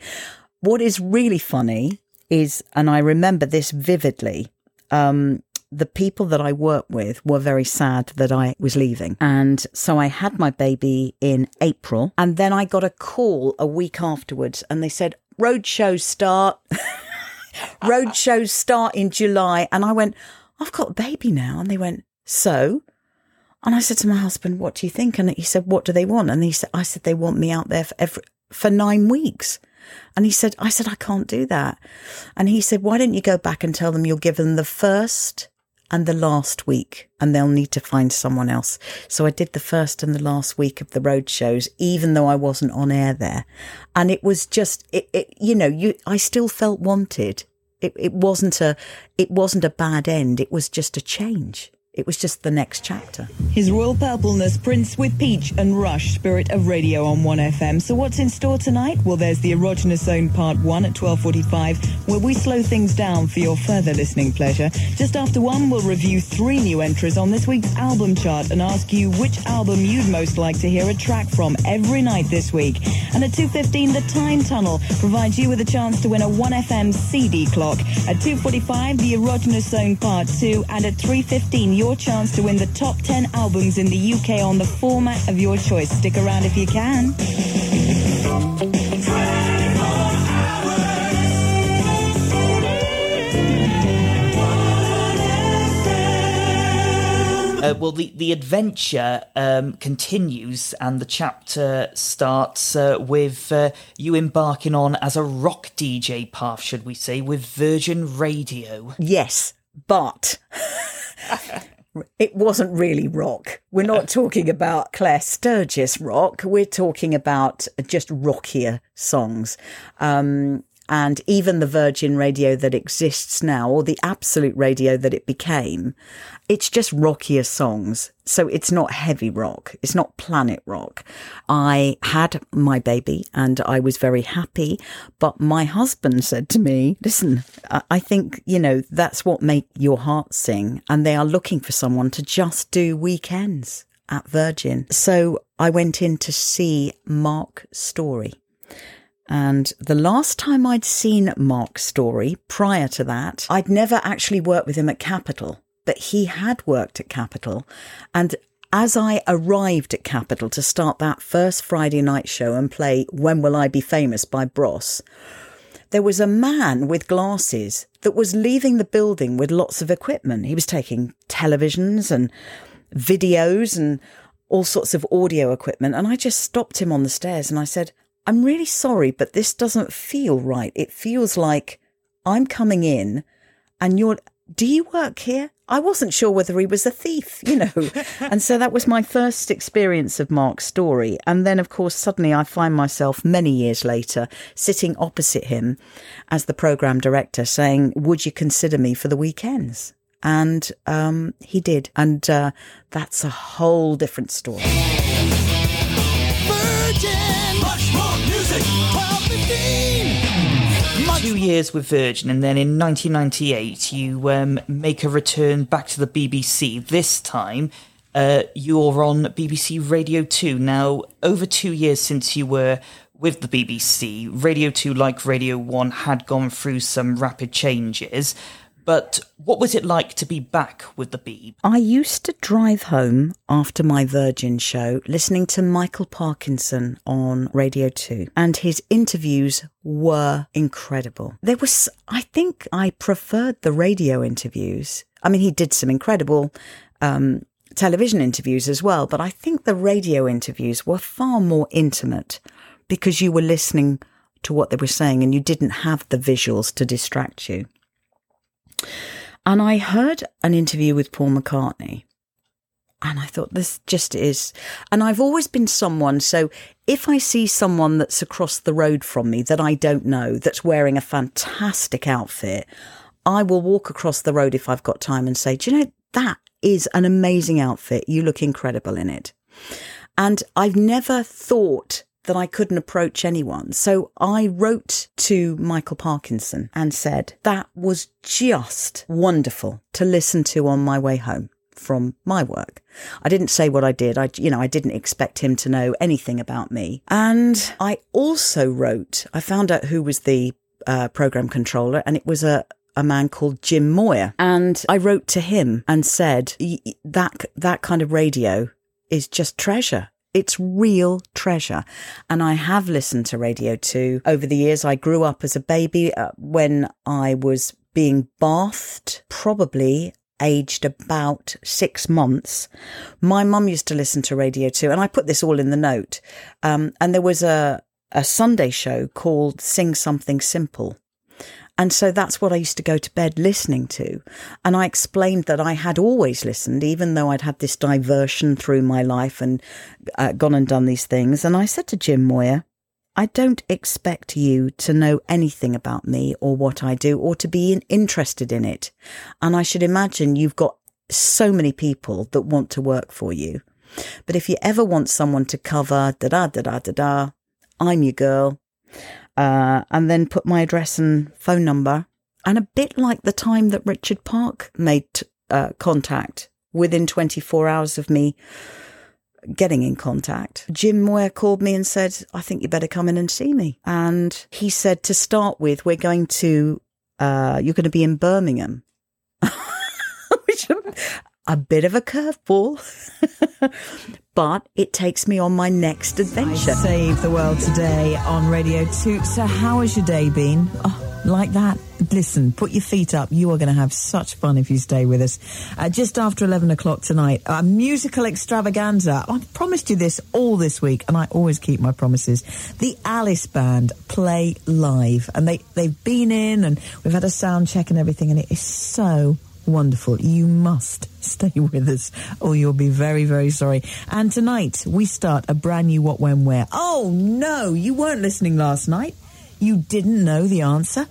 What is really funny is, and I remember this vividly, um, the people that I worked with were very sad that I was leaving. And so I had my baby in April. And then I got a call a week afterwards and they said, road shows start. road shows start in July. And I went, I've got a baby now. And they went, so? And I said to my husband, what do you think? And he said, what do they want? And he said, I said, they want me out there for every, for nine weeks. And he said, I said, I can't do that. And he said, why don't you go back and tell them you'll give them the first and the last week and they'll need to find someone else. So I did the first and the last week of the road shows, even though I wasn't on air there. And it was just, it, it you know, you, I still felt wanted. It, it wasn't a, it wasn't a bad end. It was just a change. It was just the next chapter. His Royal Purpleness Prince with Peach and Rush, Spirit of Radio on 1FM. So what's in store tonight? Well, there's the Erogenous Zone Part 1 at 12.45, where we slow things down for your further listening pleasure. Just after 1, we'll review three new entries on this week's album chart and ask you which album you'd most like to hear a track from every night this week. And at 2.15, the Time Tunnel provides you with a chance to win a 1FM CD clock. At 2.45, the Erogenous Zone Part 2, and at 3.15, your chance to win the top 10 albums in the UK on the format of your choice. Stick around if you can. Uh, well, the, the adventure um, continues, and the chapter starts uh, with uh, you embarking on as a rock DJ path, should we say, with Virgin Radio. Yes, but it wasn't really rock. We're not talking about Claire Sturgess rock. We're talking about just rockier songs. Um, and even the Virgin radio that exists now, or the absolute radio that it became, it's just rockier songs. So it's not heavy rock. It's not planet rock. I had my baby and I was very happy. But my husband said to me, listen, I think, you know, that's what make your heart sing. And they are looking for someone to just do weekends at Virgin. So I went in to see Mark Story. And the last time I'd seen Mark Story prior to that, I'd never actually worked with him at Capital, but he had worked at Capital. And as I arrived at Capital to start that first Friday night show and play When Will I Be Famous by Bros, there was a man with glasses that was leaving the building with lots of equipment. He was taking televisions and videos and all sorts of audio equipment. And I just stopped him on the stairs and I said, I'm really sorry, but this doesn't feel right. It feels like I'm coming in and you're, do you work here? I wasn't sure whether he was a thief, you know. and so that was my first experience of Mark's story. And then, of course, suddenly I find myself many years later sitting opposite him as the program director saying, Would you consider me for the weekends? And um, he did. And uh, that's a whole different story. Two years with Virgin, and then in 1998, you um, make a return back to the BBC. This time, uh, you're on BBC Radio 2. Now, over two years since you were with the BBC, Radio 2, like Radio 1, had gone through some rapid changes. But what was it like to be back with the Beeb? I used to drive home after my Virgin show listening to Michael Parkinson on Radio 2, and his interviews were incredible. There was, I think I preferred the radio interviews. I mean, he did some incredible um, television interviews as well, but I think the radio interviews were far more intimate because you were listening to what they were saying and you didn't have the visuals to distract you. And I heard an interview with Paul McCartney. And I thought, this just is. And I've always been someone, so if I see someone that's across the road from me that I don't know, that's wearing a fantastic outfit, I will walk across the road if I've got time and say, do you know, that is an amazing outfit. You look incredible in it. And I've never thought that I couldn't approach anyone. So I wrote to Michael Parkinson and said, that was just wonderful to listen to on my way home from my work. I didn't say what I did. I, you know, I didn't expect him to know anything about me. And I also wrote, I found out who was the uh, program controller and it was a, a man called Jim Moir. And I wrote to him and said, "Y- y- that, that kind of radio is just treasure. It's real treasure. And I have listened to Radio 2 over the years. I grew up as a baby uh, when I was being bathed, probably aged about six months. My mum used to listen to Radio 2, and I put this all in the note. Um, and there was a, a Sunday show called Sing Something Simple. And so that's what I used to go to bed listening to. And I explained that I had always listened, even though I'd had this diversion through my life and uh, gone and done these things. And I said to Jim Moir, I don't expect you to know anything about me or what I do or to be interested in it. And I should imagine you've got so many people that want to work for you. But if you ever want someone to cover da da da da da da, I'm your girl uh, and then put my address and phone number. And a bit like the time that Richard Park made uh, contact within 24 hours of me getting in contact, Jim Moir called me and said, I think you better come in and see me. And he said, to start with, we're going to, uh, you're going to be in Birmingham. a bit of a curveball, but it takes me on my next I adventure. save the world today on Radio 2. So, how has your day been? Oh, like that? Listen, put your feet up. You are going to have such fun if you stay with us. Uh, just after 11 o'clock tonight, a musical extravaganza. I promised you this all this week, and I always keep my promises. The Alice Band play live, and they, they've been in, and we've had a sound check and everything, and it is so wonderful. You must stay with us or you'll be very, very sorry. And tonight we start a brand new What When Where. Oh no, you weren't listening last night. You didn't know the answer?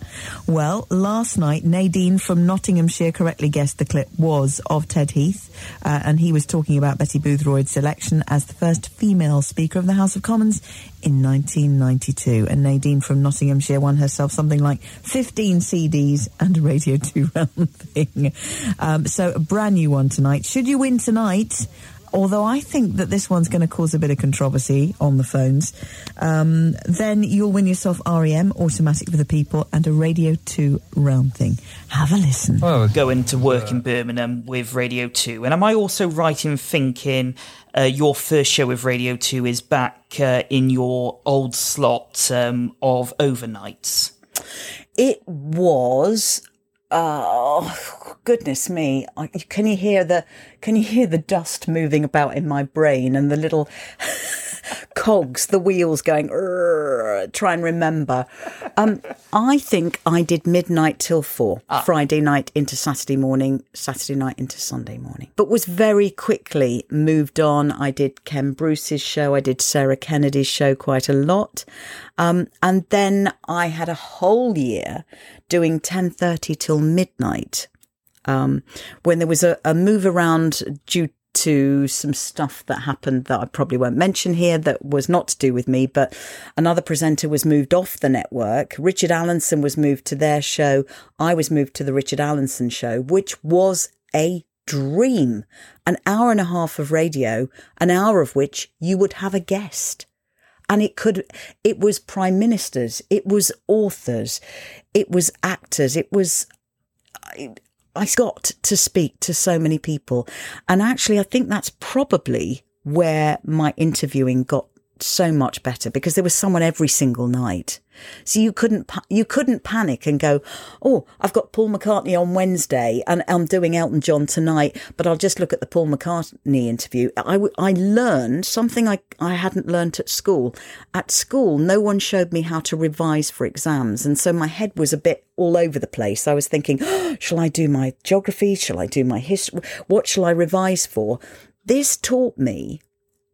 Well, last night, Nadine from Nottinghamshire correctly guessed the clip was of Ted Heath, uh, and he was talking about Betty Boothroyd's selection as the first female Speaker of the House of Commons in 1992. And Nadine from Nottinghamshire won herself something like 15 CDs and a Radio 2 round thing. Um, so, a brand new one tonight. Should you win tonight, although I think that this one's going to cause a bit of controversy on the phones, um, then you'll win yourself REM, Automatic for the People, and a Radio 2 round thing. Have a listen. Oh, going to work in Birmingham with Radio 2. And am I also right in thinking uh, your first show with Radio 2 is back uh, in your old slot um, of overnights? It was. Oh goodness me! I- Can you hear the Can you hear the dust moving about in my brain and the little cogs, the wheels going? Try and remember. Um, I think I did midnight till four, Friday night into Saturday morning, Saturday night into Sunday morning. But was very quickly moved on. I did Ken Bruce's show. I did Sarah Kennedy's show quite a lot. Um, and then I had a whole year doing 10.30 till midnight um, when there was a, a move around due to some stuff that happened that I probably won't mention here that was not to do with me, but another presenter was moved off the network. Richard Allinson was moved to their show. I was moved to the Richard Allinson show, which was a dream. An hour and a half of radio, an hour of which you would have a guest and it could it was prime ministers it was authors it was actors it was I, got to speak to so many people. And actually i think that's probably where my interviewing got so much better because there was someone every single night. So you couldn't you couldn't panic and go oh i've got paul mccartney on wednesday and i'm doing elton john tonight but i'll just look at the paul mccartney interview. I, I learned something I, I hadn't learnt at school. At school no one showed me how to revise for exams and so my head was a bit all over the place. I was thinking oh, shall i do my geography? Shall i do my history what shall i revise for? This taught me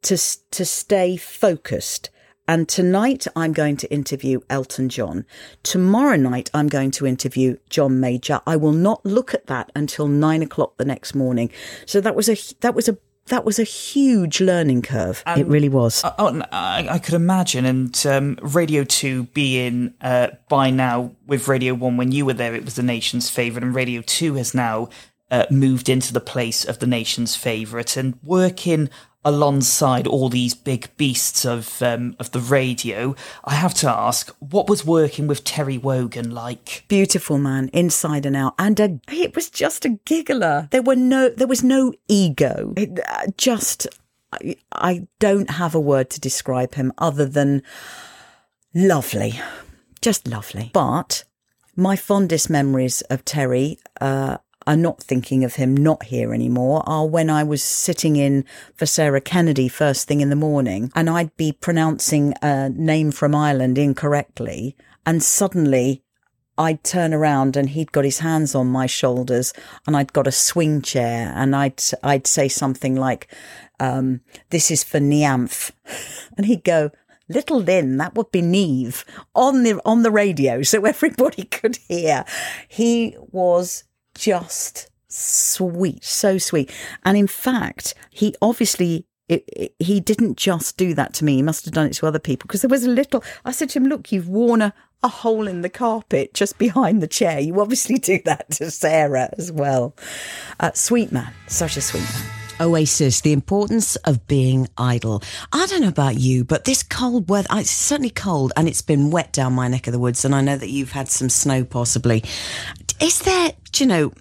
to to stay focused. And tonight I'm going to interview Elton John. Tomorrow night I'm going to interview John Major. I will not look at that until nine o'clock the next morning. So that was a that was a that was a huge learning curve. it really was. I, oh, n- I, I could imagine. And um, Radio 2 being uh, by now with Radio 1, when you were there, it was the nation's favourite, and Radio 2 has now uh, moved into the place of the nation's favourite. And working alongside all these big beasts of um, of the radio, I have to ask, what was working with Terry Wogan like? Beautiful man, inside and out, and a, it was just a giggler. There were no, there was no ego. It, uh, just, I, I don't have a word to describe him other than lovely, just lovely. But my fondest memories of Terry uh, are not thinking of him not here anymore are when I was sitting in for Sarah Kennedy first thing in the morning and I'd be pronouncing a name from Ireland incorrectly and suddenly I'd turn around and he'd got his hands on my shoulders and I'd got a swing chair and I'd I'd say something like um, this is for Niamph and he'd go Little Lynn, that would be Neve on the on the radio so everybody could hear. He was just sweet, so sweet. And in fact, he obviously it, it, he didn't just do that to me. He must have done it to other people because there was a little. I said to him, "Look, you've worn a, a hole in the carpet just behind the chair. You obviously do that to Sarah as well." Uh, sweet man, such a sweet man. Oasis, the importance of being idle. I don't know about you, but this cold weather, it's certainly cold and it's been wet down my neck of the woods. And I know that you've had some snow possibly. Is there, do you know,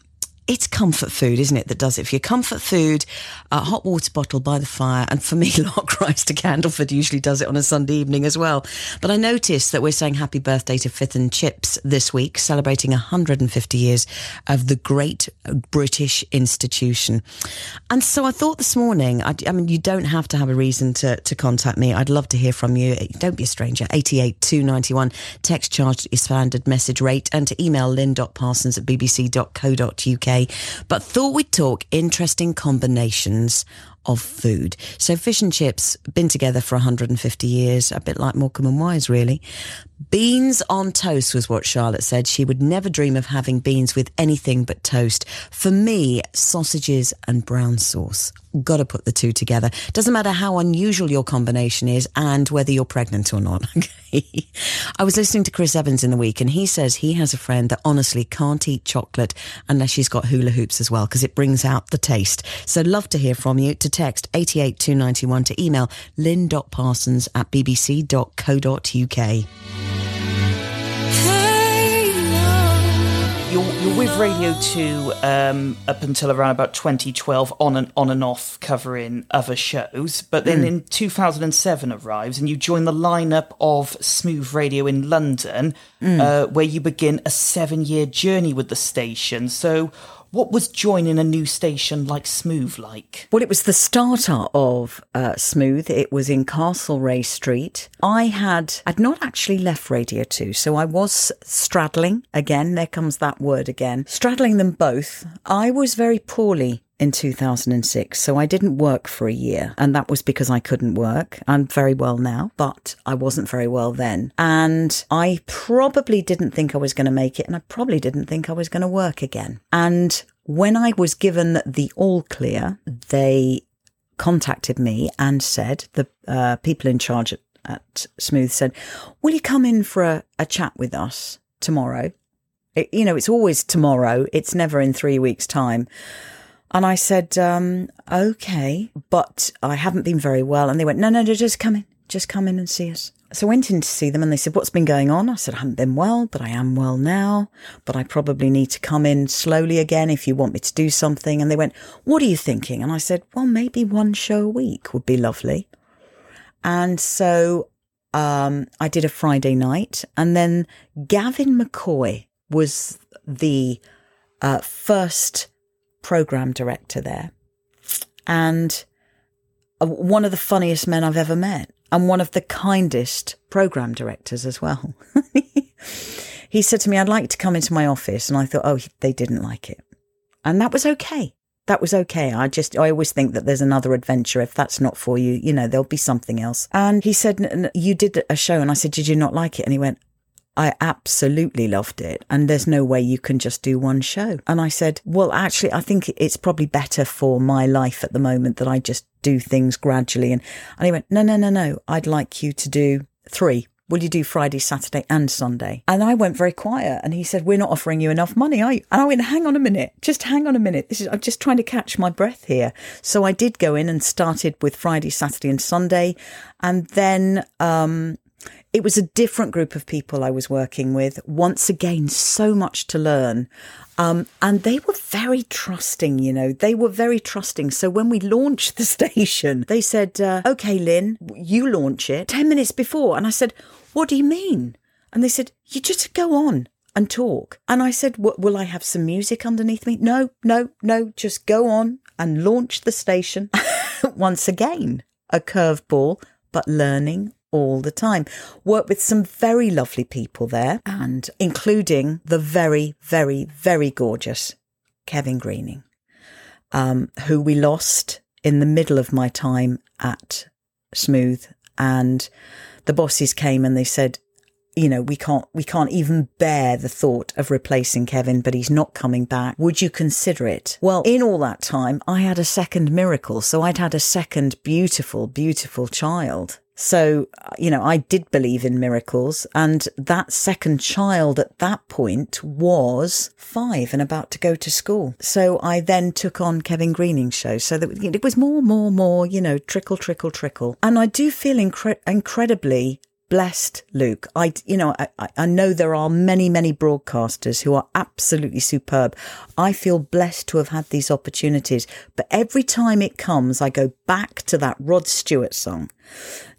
it's comfort food, isn't it, that does it for you? Comfort food, a hot water bottle by the fire, and for me, Lark Rise to Candleford usually does it on a Sunday evening as well. But I noticed that we're saying happy birthday to Fifth and Chips this week, celebrating 150 years of the great British institution. And so I thought this morning, I, I mean, you don't have to have a reason to, to contact me. I'd love to hear from you. Don't be a stranger. 88 291, text charged is standard message rate, and to email lynn.parsons at bbc.co.uk but thought we'd talk interesting combinations of food. So fish and chips, been together for 150 years, a bit like Morecambe and Wise, really. Beans on toast was what Charlotte said. She would never dream of having beans with anything but toast. For me, sausages and brown sauce. Got to put the two together. Doesn't matter how unusual your combination is and whether you're pregnant or not. Okay. I was listening to Chris Evans in the week and he says he has a friend that honestly can't eat chocolate unless she's got hula hoops as well because it brings out the taste. So love to hear from you to text 88291 to email lynn.parsons at bbc.co.uk. with Radio 2 um, up until around about 2012, on and on and off, covering other shows. But then in 2007 arrives, and you join the lineup of Smooth Radio in London, uh, where you begin a seven year journey with the station. So, what was joining a new station like Smooth like? Well, it was the starter of uh, Smooth. It was in Castlereagh Street. I had, I'd not actually left Radio 2, so I was straddling, again, there comes that word again, straddling them both. I was very poorly in 2006, so I didn't work for a year, and that was because I couldn't work. I'm very well now, but I wasn't very well then. And I probably didn't think I was going to make it, and I probably didn't think I was going to work again. And when I was given the all clear, they contacted me and said, the uh, people in charge at, at Smooth said, Will you come in for a, a chat with us tomorrow? It, you know, it's always tomorrow, it's never in three weeks' time. And I said, um, okay, but I haven't been very well. And they went, no, no, no, just come in, just come in and see us. So I went in to see them and they said, what's been going on? I said, I haven't been well, but I am well now, but I probably need to come in slowly again if you want me to do something. And they went, what are you thinking? And I said, well, maybe one show a week would be lovely. And so, um, I did a Friday night and then Gavin McCoy was the, uh, first program director there and uh, one of the funniest men I've ever met and one of the kindest program directors as well. he said to me, I'd like to come into my office. And I thought, oh, they didn't like it. And that was okay. That was okay. I just, I always think that there's another adventure. If that's not for you, you know, there'll be something else. And he said, you did a show. And I said, did you not like it? And he went, I absolutely loved it. And there's no way you can just do one show. And I said, well, actually, I think it's probably better for my life at the moment that I just do things gradually. And, and he went, no, no, no, no. I'd like you to do three Will you do Friday, Saturday, and Sunday? And I went very quiet and he said, We're not offering you enough money, are you? And I went, Hang on a minute, just hang on a minute. This is I'm just trying to catch my breath here. So I did go in and started with Friday, Saturday, and Sunday. And then um it was a different group of people I was working with. Once again, so much to learn. Um, and they were very trusting, you know, they were very trusting. So when we launched the station, they said, uh, okay, Lynn, you launch it 10 minutes before. And I said, what do you mean? And they said, you just go on and talk. And I said, will I have some music underneath me? No, no, no, just go on and launch the station. Once again, a curveball, but learning all the time. Worked with some very lovely people there, and including the very, very, very gorgeous Kevin Greening, um, who we lost in the middle of my time at Smooth. And the bosses came and they said, you know, we can't, we can't even bear the thought of replacing Kevin, but he's not coming back. Would you consider it? Well, in all that time, I had a second miracle. So I'd had a second beautiful, beautiful child. So, you know, I did believe in miracles. And that second child at that point was five and about to go to school. So I then took on Kevin Greening's show. So that it was more, more, more, you know, trickle, trickle, trickle. And I do feel incre- incredibly blessed, Luke. I, you know, I, I know there are many, many broadcasters who are absolutely superb. I feel blessed to have had these opportunities, but every time it comes, I go back to that Rod Stewart song.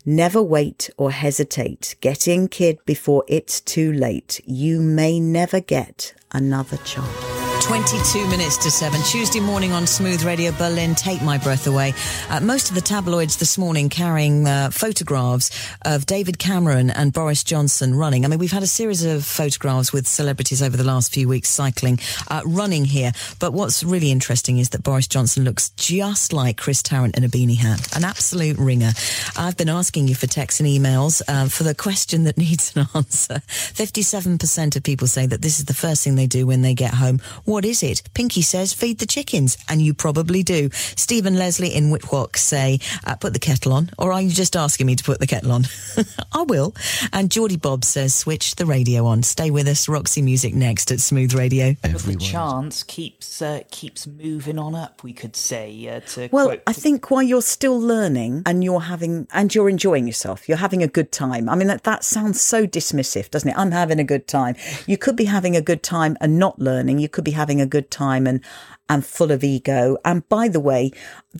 Never wait or hesitate. Get in, kid, before it's too late. You may never get another chance. 22 minutes to 7. Tuesday morning on Smooth Radio Berlin, Take My Breath Away. Uh, most of the tabloids this morning carrying uh, photographs of David Cameron and Boris Johnson running. I mean, we've had a series of photographs with celebrities over the last few weeks cycling, uh, running here. But what's really interesting is that Boris Johnson looks just like Chris Tarrant in a beanie hat. An absolute ringer. I've been asking you for texts and emails uh, for the question that needs an answer. 57% of people say that this is the first thing they do when they get home. What is it? Pinky says, feed the chickens. And you probably do. Stephen Leslie in Whitwalk say, uh, put the kettle on. Or are you just asking me to put the kettle on? I will. And Geordie Bob says, switch the radio on. Stay with us. Roxy Music next at Smooth Radio. The chance keeps uh, keeps moving on up. We could say. Uh, to Well, quote- I think while you're still learning and you're having and you're enjoying yourself, you're having a good time. I mean, that, that sounds so dismissive, doesn't it? I'm having a good time. You could be having a good time and not learning. You could be having a good time and and full of ego. And by the way,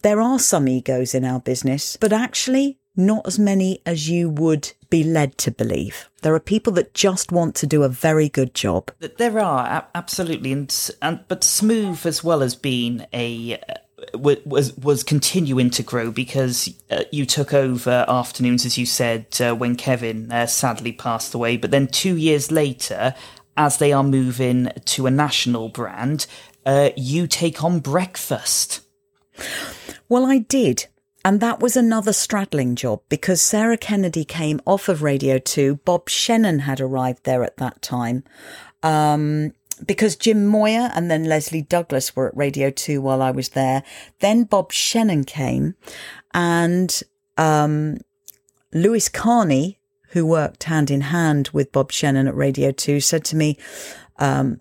there are some egos in our business, but actually not as many as you would be led to believe. There are people that just want to do a very good job. Th- There are absolutely, and, and but smooth as well as being a uh, was was continuing to grow because uh, you took over afternoons, as you said, uh, when Kevin uh, sadly passed away. But then two years later, as they are moving to a national brand, uh, you take on breakfast. Well, I did. And that was another straddling job because Sarah Kennedy came off of Radio 2. Bob Shannon had arrived there at that time. Um, because Jim Moir and then Lesley Douglas were at Radio 2 while I was there. Then Bob Shannon came and, um, Lewis Carnie, who worked hand in hand with Bob Shannon at Radio 2, said to me, um,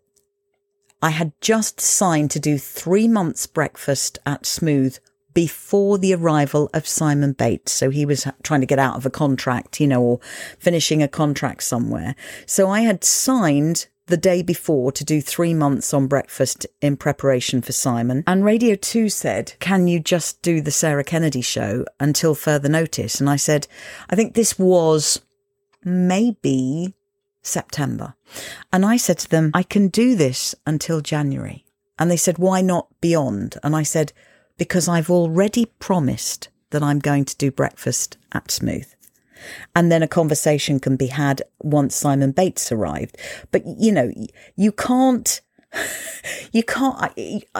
I had just signed to do three months breakfast at Smooth before the arrival of Simon Bates. So he was trying to get out of a contract, you know, or finishing a contract somewhere. So I had signed the day before to do three months on breakfast in preparation for Simon. And Radio 2 said, Can you just do the Sarah Kennedy show until further notice? And I said, I think this was maybe September. And I said to them, I can do this until January. And they said, why not beyond? And I said, because I've already promised that I'm going to do breakfast at Smooth. And then a conversation can be had once Simon Bates arrived. But, you know, you can't, you can't,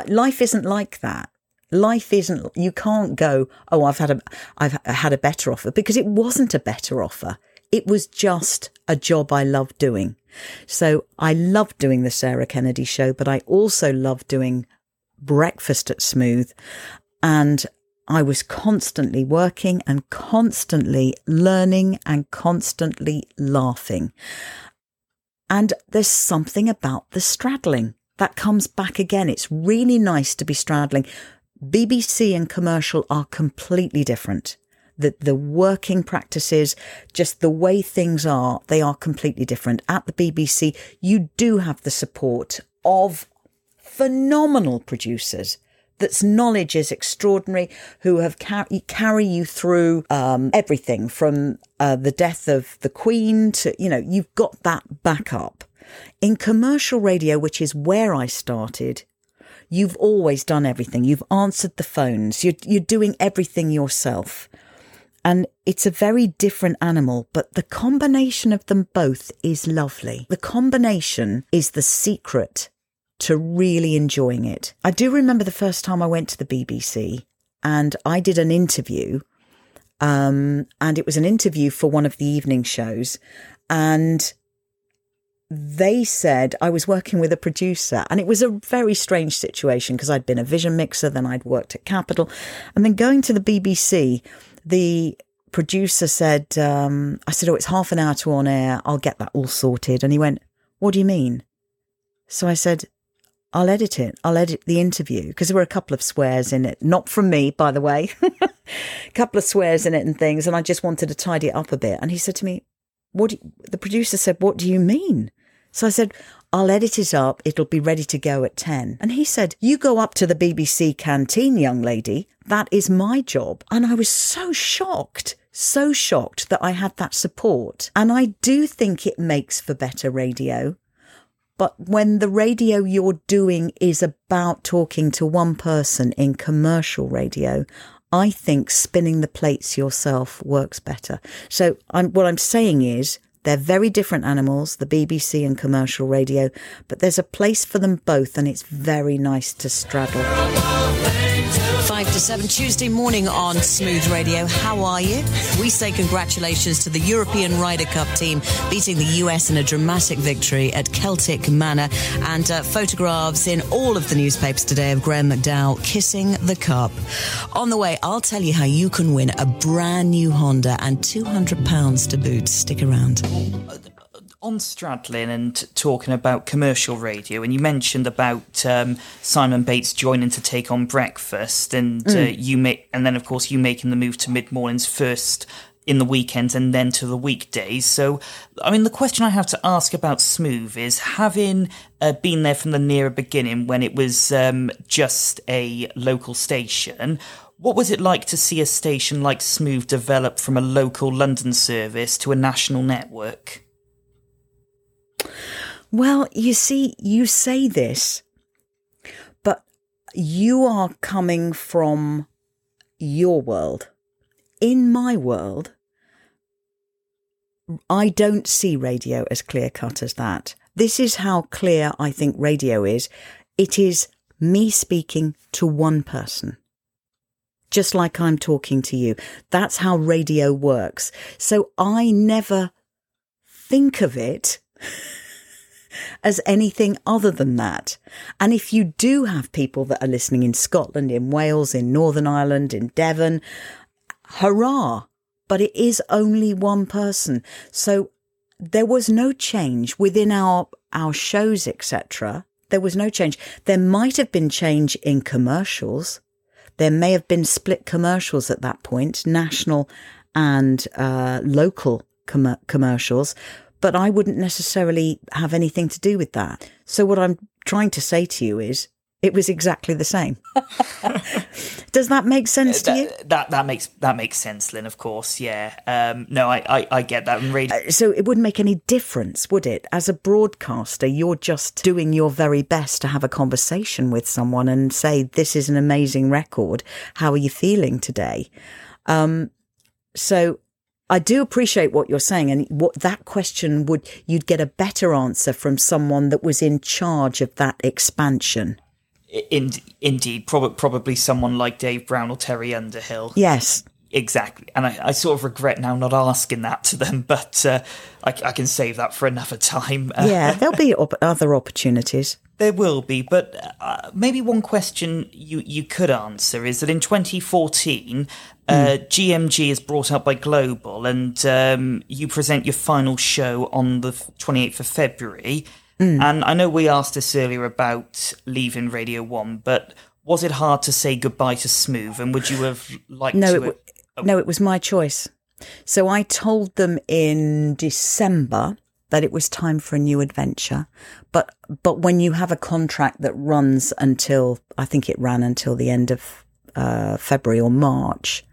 life isn't like that. Life isn't, you can't go, oh, I've had a, I've had a better offer because it wasn't a better offer. It was just a job I loved doing. So I loved doing the Sarah Kennedy show, but I also loved doing breakfast at Smooth. And I was constantly working and constantly learning and constantly laughing. And there's something about the straddling that comes back again. It's really nice to be straddling. BBC and commercial are completely different. The, the working practices, just the way things are, they are completely different. At the BBC, you do have the support of phenomenal producers that's knowledge is extraordinary, who have car- carry you through um, everything from uh, the death of the Queen to you know you've got that backup. In commercial radio, which is where I started, you've always done everything. You've answered the phones. You're you're doing everything yourself. And it's a very different animal, but the combination of them both is lovely. The combination is the secret to really enjoying it. I do remember the first time I went to the BBC and I did an interview. Um, and it was an interview for one of the evening shows. And they said I was working with a producer, and it was a very strange situation because I'd been a vision mixer, then I'd worked at Capital, and then going to the BBC, the producer said, um, I said, Oh, it's half an hour to on air. I'll get that all sorted. And he went, What do you mean? So I said, I'll edit it. I'll edit the interview because there were a couple of swears in it. Not from me, by the way. a couple of swears in it and things. And I just wanted to tidy it up a bit. And he said to me, what you, the producer said, what do you mean? So I said, I'll edit it up. It'll be ready to go at 10. And he said, you go up to the BBC canteen, young lady. That is my job. And I was so shocked so shocked that I had that support. And I do think it makes for better radio. But when the radio you're doing is about talking to one person in commercial radio, I think spinning the plates yourself works better. So I'm, what I'm saying is they're very different animals, the BBC and commercial radio, but there's a place for them both and it's very nice to straddle. 5 to 7 Tuesday morning on Smooth Radio. How are you? We say congratulations to the European Ryder Cup team beating the US in a dramatic victory at Celtic Manor and uh, photographs in all of the newspapers today of Graham McDowell kissing the cup. On the way, I'll tell you how you can win a brand new Honda and £200 to boot. Stick around on Stradlin and talking about commercial radio, and you mentioned about um, Simon Bates joining to take on breakfast, and uh, mm. uh, you make, and then of course you making the move to mid mornings first in the weekends and then to the weekdays. So, I mean, the question I have to ask about Smooth is having uh, been there from the near beginning when it was um, just a local station. What was it like to see a station like Smooth develop from a local London service to a national network? Well, you see, you say this, but you are coming from your world. In my world, I don't see radio as clear cut as that. This is how clear I think radio is. It is me speaking to one person. Just like I'm talking to you. That's how radio works. So I never think of it as anything other than that. And if you do have people that are listening in Scotland, in Wales, in Northern Ireland, in Devon, hurrah! But it is only one person. So there was no change within our, our shows, etc. There was no change. There might have been change in commercials. There may have been split commercials at that point, national and uh, local com- commercials but I wouldn't necessarily have anything to do with that. So what I'm trying to say to you is it was exactly the same. Does that make sense to you? That that makes that makes sense, Lynn. Of course, yeah. Um, no, I, I, I get that. And uh, so it wouldn't make any difference, would it? As a broadcaster, you're just doing your very best to have a conversation with someone and say, "This is an amazing record. How are you feeling today?" Um, so I do appreciate what you're saying, and what that question would you'd get a better answer from someone that was in charge of that expansion. In, indeed, prob- probably someone like Dave Brown or Terry Underhill. Yes, exactly. And I, I sort of regret now not asking that to them, but uh, I, I, can save that for another time. yeah, there'll be op- other opportunities. There will be, but uh, maybe one question you, you could answer is that in 2014, uh, GMG is brought out by Global, and um, you present your final show on the 28th of February. And I know we asked this earlier about leaving Radio 1, but was it hard to say goodbye to Smooth, and would you have liked No, to it, w- have- no, it was my choice. So I told them in December that it was time for a new adventure. But but when you have a contract that runs until I think it ran until the end of uh, February or March,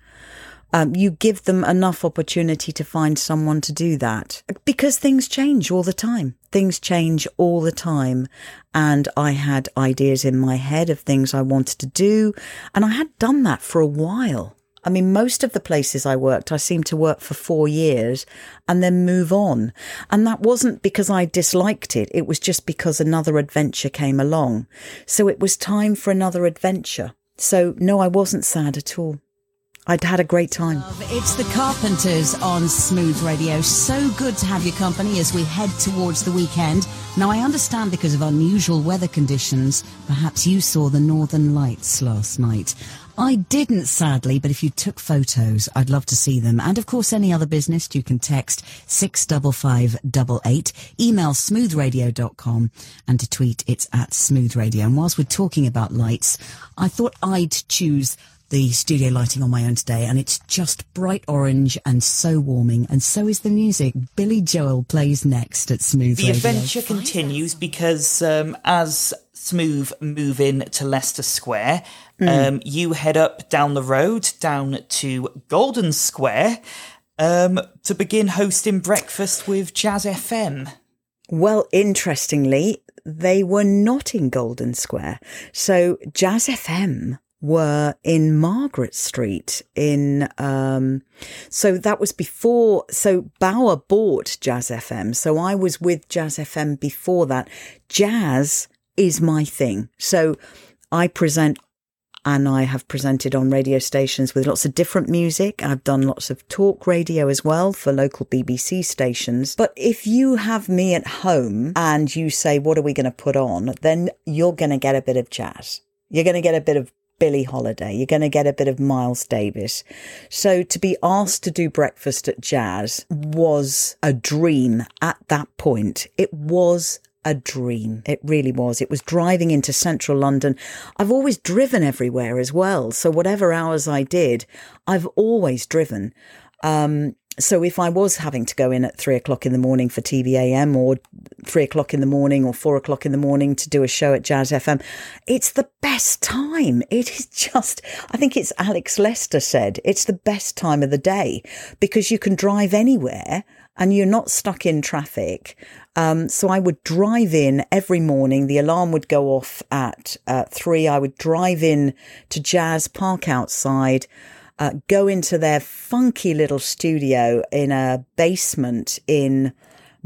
um, you give them enough opportunity to find someone to do that because things change all the time. Things change all the time. And I had ideas in my head of things I wanted to do. And I had done that for a while. I mean, most of the places I worked, I seemed to work for four years and then move on. And that wasn't because I disliked it. It was just because another adventure came along. So it was time for another adventure. So no, I wasn't sad at all. I'd had a great time. It's the Carpenters on Smooth Radio. So good to have your company as we head towards the weekend. Now, I understand because of unusual weather conditions, perhaps you saw the Northern Lights last night. I didn't, sadly, but if you took photos, I'd love to see them. And of course, any other business, you can text 65588, email smoothradio.com, and to tweet, it's at smoothradio. And whilst we're talking about lights, I thought I'd choose the studio lighting on my own today, and it's just bright orange and so warming, and so is the music. Billy Joel plays next at Smooth The Radio. adventure continues because um, as Smooth move in to Leicester Square, um, you head up down the road down to Golden Square um, to begin hosting breakfast with Jazz FM. Well, interestingly, they were not in Golden Square. So Jazz FM were in Margaret Street in um so that was before so Bauer bought Jazz FM. So I was with Jazz FM before that. Jazz is my thing. So I present and I have presented on radio stations with lots of different music. I've done lots of talk radio as well for local BBC stations. But if you have me at home and you say, what are we going to put on? Then you're going to get a bit of jazz. You're going to get a bit of Billie Holiday. You're going to get a bit of Miles Davis. So to be asked to do breakfast at jazz was a dream at that point. It was a dream. It really was. It was driving into central London. I've always driven everywhere as well. So whatever hours I did, I've always driven. Um, so if I was having to go in at three o'clock in the morning for TVAM or three o'clock in the morning or four o'clock in the morning to do a show at Jazz FM, it's the best time. It is just, I think it's Alex Lester said, it's the best time of the day because you can drive anywhere and you're not stuck in traffic. Um, so I would drive in every morning. The alarm would go off at uh, three. I would drive in to Jazz, park outside, uh, go into their funky little studio in a basement in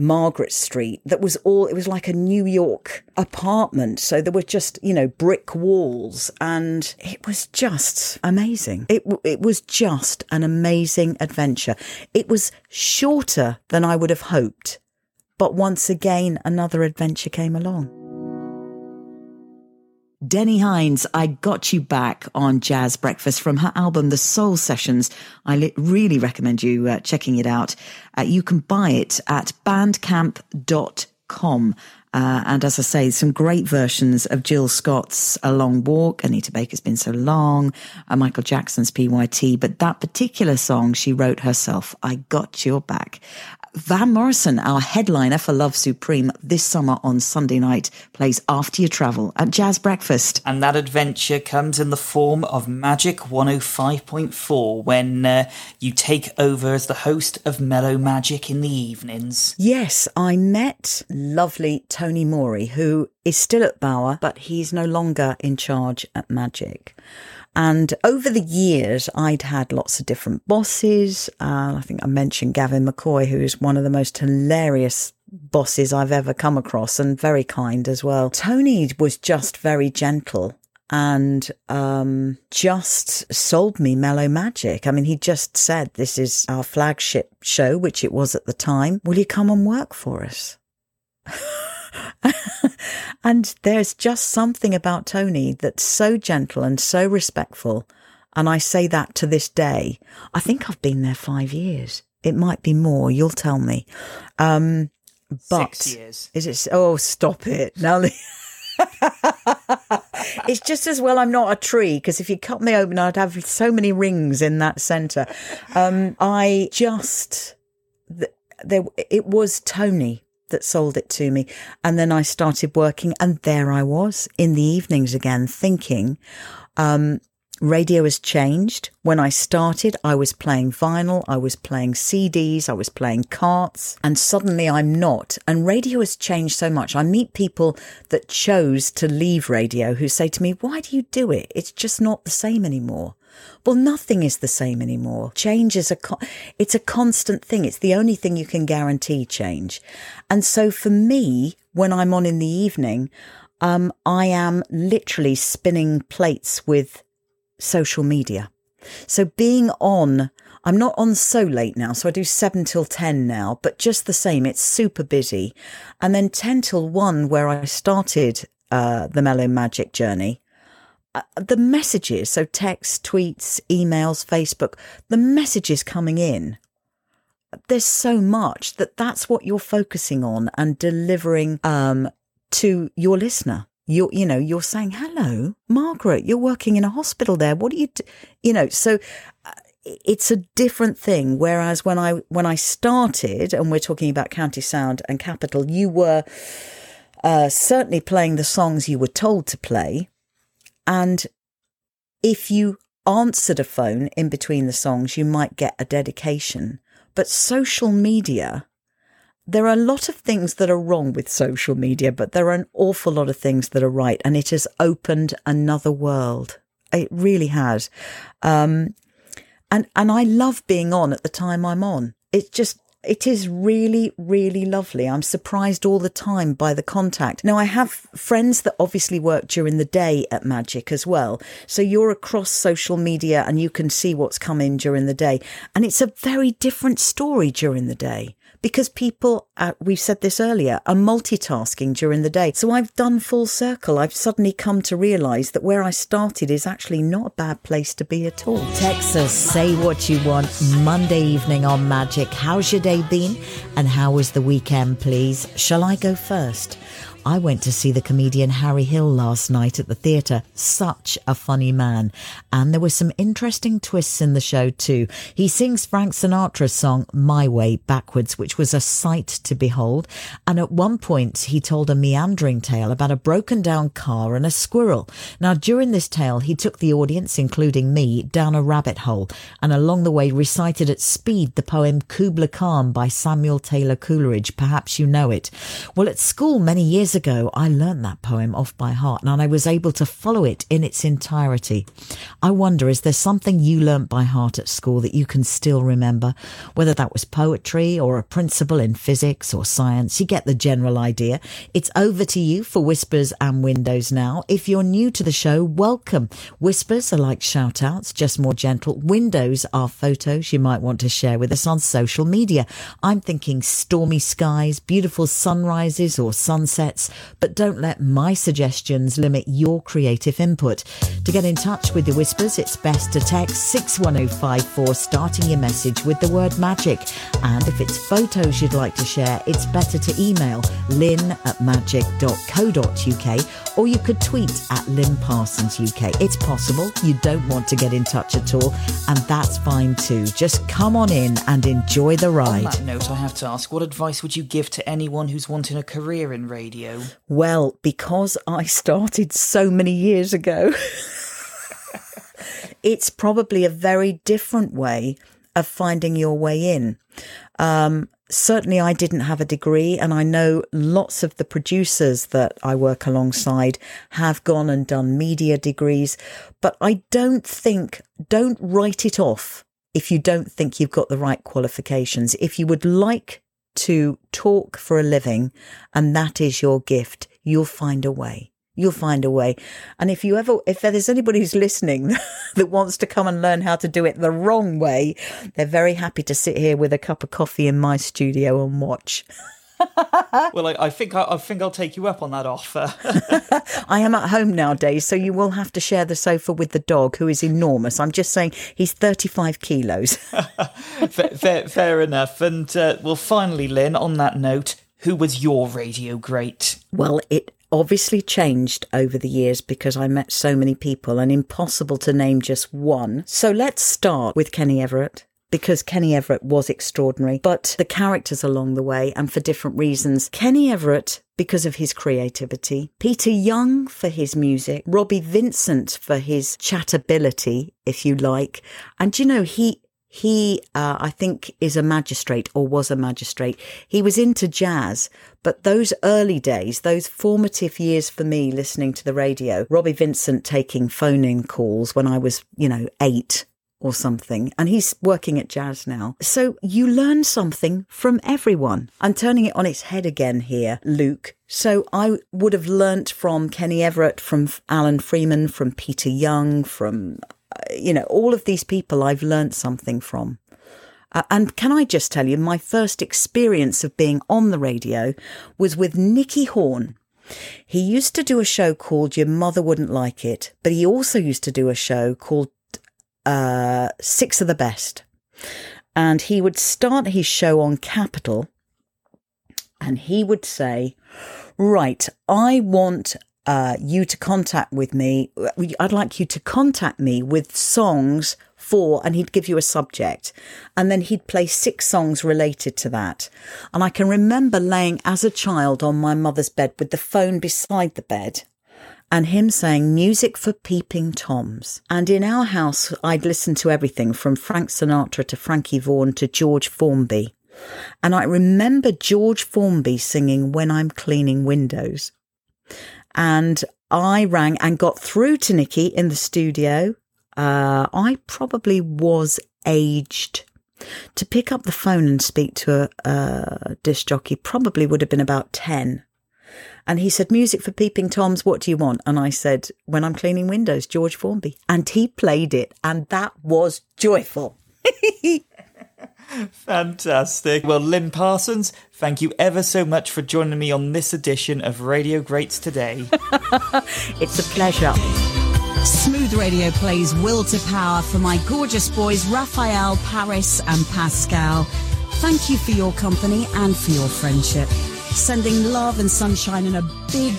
Margaret Street that was all, it was like a New York apartment. So there were just, you know, brick walls and it was just amazing. It, it was just an amazing adventure. It was shorter than I would have hoped. But once again, another adventure came along. Deni Hines, I got you back on Jazz Breakfast from her album, The Soul Sessions. I really recommend you uh, checking it out. Uh, you can buy it at bandcamp.com. Uh, and as I say, some great versions of Jill Scott's A Long Walk, Anita Baker's Been So Long, uh, Michael Jackson's PYT, but that particular song she wrote herself, I Got Your Back. Van Morrison, our headliner for Love Supreme this summer on Sunday night, plays After Your Travel at Jazz Breakfast. And that adventure comes in the form of Magic 105.4 when uh, you take over as the host of Mellow Magic in the evenings. Yes, I met lovely Tony Moorey, who is still at Bauer, but he's no longer in charge at Magic. And over the years, I'd had lots of different bosses. Uh, I think I mentioned Gavin McCoy, who is one of the most hilarious bosses I've ever come across and very kind as well. Tony was just very gentle and um, just sold me Mellow Magic. I mean, he just said, This is our flagship show, which it was at the time. Will you come and work for us? And there's just something about Tony that's so gentle and so respectful. And I say that to this day. I think I've been there five years. It might be more. You'll tell me. Um, but Six years. is it? Oh, stop it now. it's just as well I'm not a tree because if you cut me open, I'd have so many rings in that centre. Um, I just th- there it was Tony that sold it to me, and then I started working, and there I was in the evenings again, thinking. Um, radio has changed. When I started, I was playing vinyl, I was playing CDs, I was playing carts, and suddenly I'm not. And radio has changed so much. I meet people that chose to leave radio who say to me, Why do you do it? It's just not the same anymore. Well, nothing is the same anymore. Change is a, co- it's a constant thing. It's the only thing you can guarantee change. And so for me, when I'm on in the evening, um, I am literally spinning plates with social media. So being on, I'm not on so late now. So I do seven till 10 now, but just the same, it's super busy. And then 10 till one, where I started uh, the Mellow Magic journey, the messages, so texts, tweets, emails, Facebook, the messages coming in. There's so much that that's what you're focusing on and delivering um, to your listener you're you know you're saying hello margaret you're working in a hospital there what do you do? you know so uh, it's a different thing whereas when i when i started and we're talking about county sound and capital you were uh, certainly playing the songs you were told to play and if you answered a phone in between the songs you might get a dedication but social media there are a lot of things that are wrong with social media, but there are an awful lot of things that are right. And it has opened another world. It really has. Um, and, and I love being on at the time I'm on. It's just, it is really, really lovely. I'm surprised all the time by the contact. Now, I have friends that obviously work during the day at Magic as well. So you're across social media and you can see what's come in during the day. And it's a very different story during the day because people, uh, we've said this earlier, are multitasking during the day. So I've done full circle. I've suddenly come to realise that where I started is actually not a bad place to be at all. Texas, say what you want. Monday evening on Magic. How's your day been? And how was the weekend, please? Shall I go first? I went to see the comedian Harry Hill last night at the theatre. Such a funny man. And there were some interesting twists in the show too. He sings Frank Sinatra's song My Way backwards, which was a sight to behold. And at one point he told a meandering tale about a broken down car and a squirrel. Now during this tale, he took the audience, including me, down a rabbit hole and along the way recited at speed the poem Kubla Khan by Samuel Taylor Coleridge. Perhaps you know it. Well, at school many years ago, I learnt that poem off by heart and I was able to follow it in its entirety. I wonder, is there something you learnt by heart at school that you can still remember? Whether that was poetry or a principle in physics or science, you get the general idea. It's over to you for Whispers and Windows now. If you're new to the show, welcome. Whispers are like shout outs, just more gentle. Windows are photos you might want to share with us on social media. I'm thinking stormy skies, beautiful sunrises or sunsets, but don't let my suggestions limit your creative input. To get in touch with the Whispers, it's best to text 61054 starting your message with the word magic. And if it's photos you'd like to share, it's better to email lynn at magic.co.uk or you could tweet at Lynn Parsons UK. It's possible you don't want to get in touch at all, and that's fine too. Just come on in and enjoy the ride. On that note, I have to ask, what advice would you give to anyone who's wanting a career in radio? Well, because I started so many years ago, it's probably a very different way of finding your way in. Um, certainly, I didn't have a degree, and I know lots of the producers that I work alongside have gone and done media degrees, but I don't think, don't write it off if you don't think you've got the right qualifications. If you would like to talk for a living and that is your gift, you'll find a way. You'll find a way. And if you ever, if there's anybody who's listening that wants to come and learn how to do it the wrong way, they're very happy to sit here with a cup of coffee in my studio and watch. well, I, I think I, I, think I'll take you up on that offer. I am at home nowadays, so you will have to share the sofa with the dog, who is enormous. I'm just saying he's 35 kilos. fair, fair, fair, enough. And uh, well, finally, Lynn, on that note, who was your radio great? Well, it obviously changed over the years because I met so many people and impossible to name just one. So let's start with Kenny Everett because Kenny Everett was extraordinary, but the characters along the way and for different reasons. Kenny Everett, because of his creativity, Peter Young for his music, Robbie Vincent for his chatability, if you like. And you know, he, he, uh, I think, is a magistrate or was a magistrate. He was into jazz, but those early days, those formative years for me listening to the radio, Robbie Vincent taking phone in calls when I was, you know, eight or something, and he's working at jazz now. So you learn something from everyone. I'm turning it on its head again here, Luke. So I would have learnt from Kenny Everett, from Alan Freeman, from Peter Young, from, uh, you know, all of these people I've learnt something from. Uh, and can I just tell you, my first experience of being on the radio was with Nicky Horne. He used to do a show called Your Mother Wouldn't Like It, but he also used to do a show called uh, Six of the Best. And he would start his show on Capital and he would say, Right, I want uh, you to contact with me. I'd like you to contact me with songs for, and he'd give you a subject. And then he'd play six songs related to that. And I can remember laying as a child on my mother's bed with the phone beside the bed and him saying music for peeping toms. And in our house, I'd listen to everything from Frank Sinatra to Frankie Vaughan to George Formby. And I remember George Formby singing When I'm Cleaning Windows. And I rang and got through to Nicky in the studio. Uh, I probably was aged to pick up the phone and speak to a, a disc jockey, probably would have been about 10. And he said, Music for Peeping Toms, what do you want? And I said, When I'm cleaning windows, George Formby. And he played it, and that was joyful. Fantastic. Well, Lynn Parsons, thank you ever so much for joining me on this edition of Radio Greats Today. it's a pleasure. Smooth Radio plays Will to Power for my gorgeous boys, Raphael, Paris, and Pascal. Thank you for your company and for your friendship. Sending love and sunshine in a big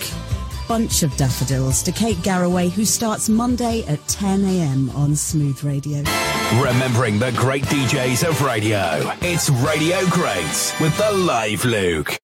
bunch of daffodils to Kate Garraway, who starts Monday at 10 a.m. on Smooth Radio. Remembering the great DJs of radio, it's Radio Greats with the Live Luke.